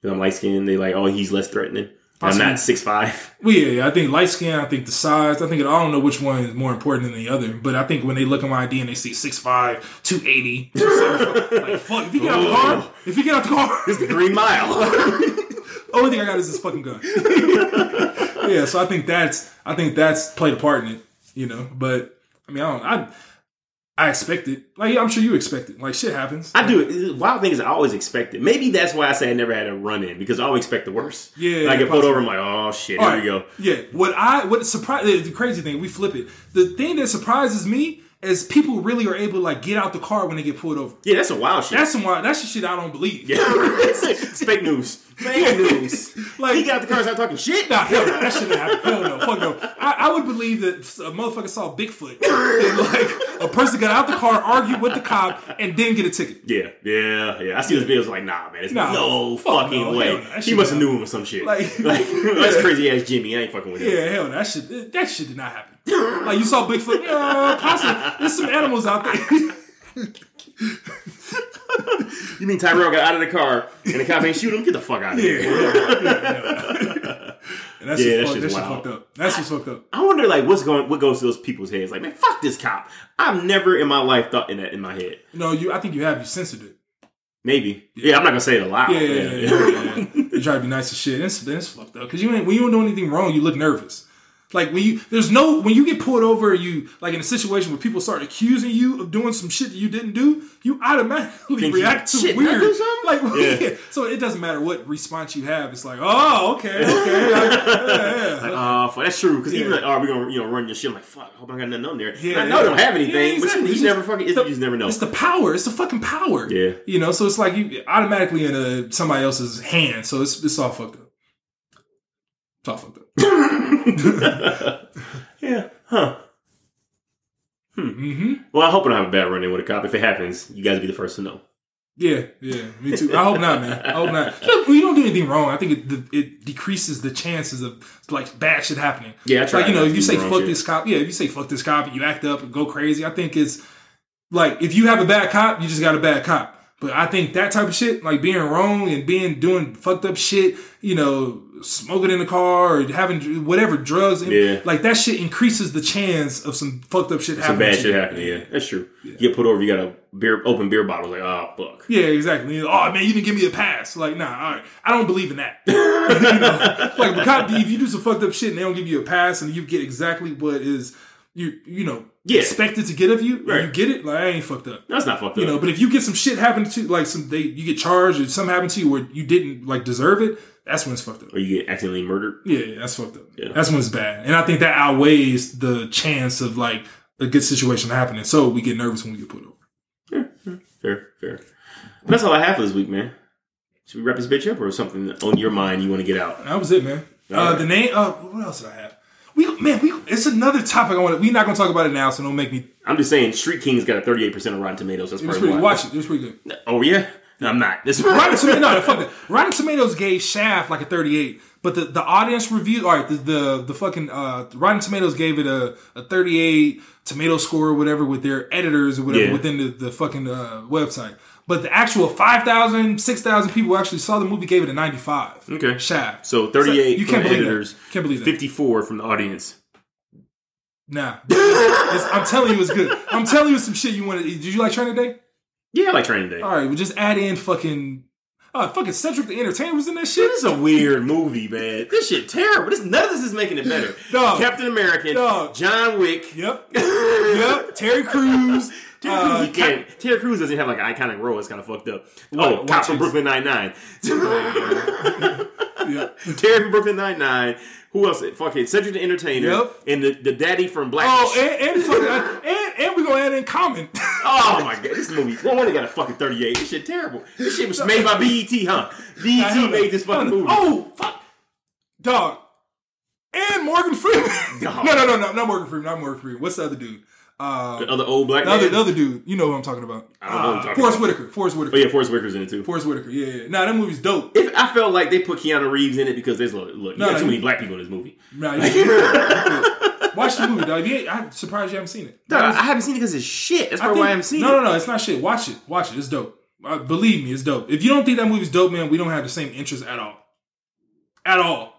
S1: Because I'm light skinned, they like, oh, he's less threatening. I'm not six five.
S2: Well, yeah, yeah, I think light skin. I think the size. I think I don't know which one is more important than the other. But I think when they look at my ID and they see 6'5", 280, like fuck. If you get out the car, if you get out the car,
S1: It's the Green Mile.
S2: only thing I got is this fucking gun. yeah, so I think that's I think that's played a part in it. You know, but I mean, I don't. I I expect it. Like I'm sure you expect it. Like shit happens.
S1: I do. It. Wild thing is, I always expect it. Maybe that's why I say I never had a run in because I always expect the worst.
S2: Yeah,
S1: Like I get pulled over, I'm like, oh shit,
S2: All
S1: here
S2: right.
S1: we go.
S2: Yeah. What I what surprise the crazy thing, we flip it. The thing that surprises me is people really are able to like get out the car when they get pulled over.
S1: Yeah, that's some wild shit.
S2: That's some wild- that's the shit I don't believe.
S1: yeah. it's fake news. Fake news.
S2: Like-
S1: he got out the car and started talking shit.
S2: Nah, hell no, that shouldn't happen. Hell no, fuck no. I, I would believe that a motherfucker saw Bigfoot and like a person got out the car, argued with the cop, and didn't get a ticket.
S1: Yeah, yeah, yeah. I see those videos like, nah, man, it's
S2: Nah,
S1: no
S2: fuck
S1: fucking
S2: no,
S1: way.
S2: no,
S1: he must have knew him or some shit.
S2: Like-
S1: Like, that's crazy ass Jimmy. I ain't fucking with him.
S2: Yeah, hell no, that shit that shit did not happen. Like you saw Bigfoot, uh, possibly there's some animals out there.
S1: You mean Tyrell got out of the car and the cop ain't shoot him? Get the fuck out of here.
S2: yeah, yeah. And that's
S1: Yeah,
S2: yeah,
S1: that
S2: fuck,
S1: shit's
S2: that shit fucked up. That's just fucked up.
S1: I wonder, like, what's going, what goes to those people's heads? Like, man, fuck this cop. I've never in my life thought in that in my head.
S2: No, you. I think you have. You censored it.
S1: Maybe. Yeah, I'm not gonna say it aloud.
S2: Yeah, yeah, yeah. yeah, yeah, yeah. you try to be nice as shit. That's that's fucked up. Because you ain't when you don't do anything wrong, you look nervous. Like when you there's no when you get pulled over, you like in a situation where people start accusing you of doing some shit that you didn't do, you automatically
S1: Think you-
S2: react to
S1: shit,
S2: weird.
S1: something?
S2: Like
S1: Yeah.
S2: yeah. so it doesn't matter what response you have. It's like oh okay okay like, yeah, yeah.
S1: Uh, fuck, that's true. Because even
S2: Yeah.
S1: like, oh, we gonna you know run your shit. I'm like, fuck, hope I got nothing on there.
S2: Yeah,
S1: I know I don't have anything,
S2: Yeah,
S1: but
S2: exactly.
S1: you, you never fucking, it's,
S2: the-
S1: you just never know.
S2: It's the power. It's the fucking power.
S1: Yeah.
S2: You know, so it's like you automatically in a somebody else's hand. So it's it's all fucked up. All fucked up.
S1: yeah, huh?
S2: hmm
S1: Well, I hope I don't have a bad run in with a cop. If it happens, you guys be the first to know.
S2: Yeah, yeah, me too. I hope not, man. I hope not. You don't do anything wrong, I think it it decreases the chances of like bad shit happening.
S1: Yeah, I try
S2: Like you know, if you say fuck
S1: shit.
S2: this cop, yeah, if you say fuck this cop and you act up and go crazy, I think it's like if you have a bad cop, you just got a bad cop. But I think that type of shit, like being wrong and being doing fucked up shit, you know, smoking in the car or having whatever drugs,
S1: Yeah.
S2: like that shit increases the chance of some fucked up shit
S1: Some
S2: happening.
S1: bad shit happening. Yeah, that's true. You get put over, you got a beer, open beer bottle. Like, oh fuck.
S2: Yeah, exactly. Oh man, you didn't give me a pass. Like, nah, all right. I don't believe in that. you know? Like, the cop, if you do some fucked up shit and they don't give you a pass and you get exactly what is you you know
S1: Yeah.
S2: expected to get of you,
S1: Right.
S2: you get it. Like I ain't fucked up.
S1: That's not fucked up.
S2: You know, but if you get some shit happen to like some they you get charged or something happened to you where you didn't like deserve it, that's when it's fucked up.
S1: or you get accidentally murdered.
S2: Yeah, yeah, that's fucked up.
S1: Yeah.
S2: That's when it's bad. And I think that outweighs the chance of like a good situation happening. So we get nervous when we get put over.
S1: Fair, fair. That's all I have for this week, man. Should we wrap this bitch up or something on your mind you want to get out?
S2: That was it, man. Uh,
S1: right.
S2: the name. Uh, what else did I have? We man, we it's another topic I want. to We're not gonna talk about it now, so don't make me.
S1: I'm just saying, Street King's got a 38% of Rotten Tomatoes. That's
S2: It was pretty.
S1: why.
S2: Watch it. It was pretty good.
S1: Oh yeah, no, I'm not. This is
S2: Rotten Tomatoes. No, fuck that. Rotten Tomatoes gave Shaft like a 38, but the, the audience review. All right, the the, the fucking uh, Rotten Tomatoes gave it a, a 38 tomato score or whatever with their editors or whatever
S1: Yeah.
S2: within the, the fucking uh, website. But the actual 5,000, 6,000 people who actually saw the movie gave it a 95.
S1: Okay.
S2: Shaft.
S1: So 38
S2: you can't believe
S1: editors,
S2: that. Can't believe that.
S1: 54 from the audience.
S2: Nah, I'm telling you, it's good. I'm telling you, some shit you want wanted. Did you like Training Day?
S1: Yeah, like Training Day.
S2: All right, well, just add in fucking, Oh, fucking Cedric the Entertainer was in that shit.
S1: This is a weird movie, man. This shit terrible. This none of this is making it better.
S2: Dog.
S1: Captain American,
S2: Dog.
S1: John Wick.
S2: Yep, yep. Terry Crews.
S1: Terry,
S2: uh,
S1: Crews, he Terry Crews doesn't have like an iconic role. It's kind of fucked up. Oh? Cop from Brooklyn Nine Nine. Terry from Brooklyn Nine Nine. Who else? Fucking Cedric the Entertainer.
S2: Yep.
S1: And the, the daddy from Black.
S2: Oh, and and, fucking, and and we gonna add in Common.
S1: Oh my god, this movie. No wonder got a fucking 38. This shit terrible. This shit was made by BET, huh? BET made this fucking movie.
S2: Oh fuck, dog. And Morgan Freeman.
S1: Dog.
S2: no, no, no, no, not Morgan Freeman. Not Morgan Freeman. What's the other dude? Uh,
S1: The other old black
S2: the other,
S1: man.
S2: the other dude. You know what I'm talking about?
S1: I don't know
S2: Uh, Forest
S1: about.
S2: Whitaker. Forest Whitaker.
S1: Oh yeah, Forest Whitaker's in it too.
S2: Forest Whitaker. Yeah, yeah. Nah, that movie's dope.
S1: If I felt like they put Keanu Reeves in it because there's look, look you got
S2: no,
S1: too
S2: you-
S1: many black people in this movie.
S2: Nah, you Watch the movie, dog. You I'm surprised you haven't seen it.
S1: Dog, I haven't seen it because it's shit. That's
S2: I think-
S1: why I haven't seen
S2: no,
S1: it.
S2: No, no, no, It's not shit. Watch it. Watch it. It's dope. Uh, believe me, it's dope. If you don't think that movie's dope, man, we don't have the same interest at all. At all.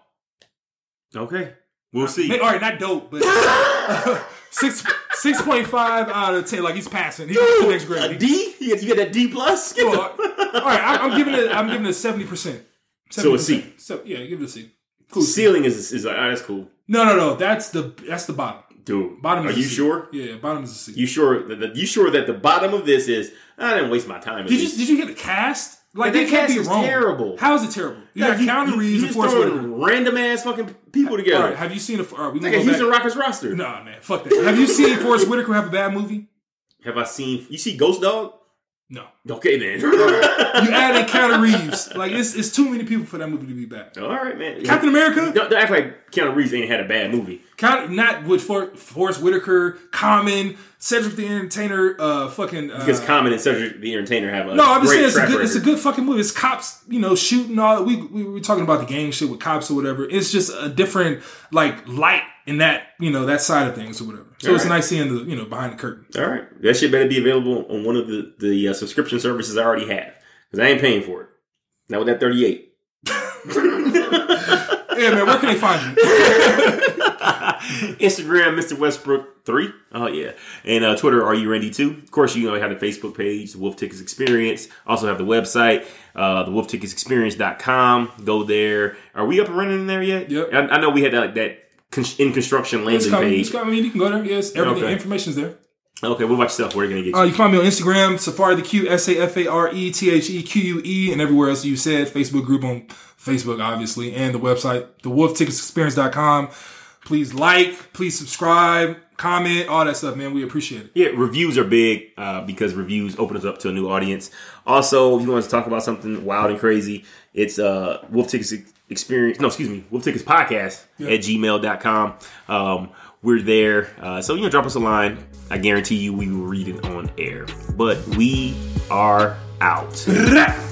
S1: Okay, we'll see.
S2: May- all right, not dope, but six six point five out of ten. Like he's passing. He's to the next grade.
S1: D? You get, you that D plus? Get
S2: Well,
S1: the-
S2: all right, I, I'm giving it. I'm giving it seventy percent.
S1: So a C.
S2: So yeah, give it a C. Cool.
S1: Ceiling is is like, oh, that's cool,
S2: No, no, no. That's the that's the bottom.
S1: dude.
S2: Bottom.
S1: Are
S2: is
S1: you
S2: C.
S1: sure?
S2: Yeah, bottom is a C.
S1: You sure that the, you sure that the bottom of this is? I didn't waste my time.
S2: Did you
S1: least.
S2: did you get the cast? Like they can't be wrong.
S1: terrible.
S2: How is it terrible? You
S1: Like,
S2: got Keanu Reeves
S1: you
S2: and
S1: just
S2: Forest
S1: throwing random ass fucking people together.
S2: right, have you seen a? All right, we
S1: like a Houston
S2: back.
S1: Rockets roster.
S2: Nah, man, fuck that. Have you seen Forest Whitaker have a bad movie?
S1: Have I seen? You see Ghost Dog?
S2: No.
S1: Okay then.
S2: You add in Keanu Reeves. Like it's it's too many people for that movie to be bad.
S1: All right, man.
S2: Captain America,
S1: Don't, don't act like Keanu Reeves ain't had a bad movie.
S2: Count, not with For, Forest Whitaker, Common, Cedric the Entertainer, uh, fucking. Uh,
S1: Because Common and Cedric the Entertainer have a
S2: no, I'm just saying it's a good it's a good fucking movie. It's cops, you know, shooting all. We we were talking about the gang shit with cops or whatever. It's just a different like light in that you know that side of things or whatever. So it's nice seeing the you know behind the curtain.
S1: All right, that shit better be available on one of the the uh, subscription services I already have because I ain't paying for it. Not with that thirty eight.
S2: Yeah, man, where can they find you?
S1: Instagram, Mr. Westbrook three. Oh yeah, and uh, Twitter, are you ready too? Of course, you know I have the Facebook page, the Wolf Tickets Experience. Also have the website, uh, the WolfTicketsExperience.com. Go there. Are we up and running in there yet?
S2: Yep.
S1: I, I know we had that, like, that in construction
S2: It's
S1: landing
S2: coming.
S1: page.
S2: It's coming. I mean, you can go there. Yes, everything.
S1: Okay.
S2: Information's there.
S1: Okay, what about yourself? Where are you gonna get you?
S2: Uh, you can find me on Instagram, Safari the Q, S A F A R E T H E Q U E, and everywhere else you said. Facebook group on Facebook, obviously, and the website, thewolfticketsexperience.com. Please like, please subscribe, comment, all that stuff, man. We appreciate it.
S1: Yeah, reviews are big uh, because reviews open us up to a new audience. Also, if you want to talk about something wild and crazy, it's uh, Wolf Tickets Experience. No, excuse me, Wolf Tickets Podcast at gmail.com. Um, we're there. Uh, so, you know, drop us a line. I guarantee you we will read it on air. But we are out.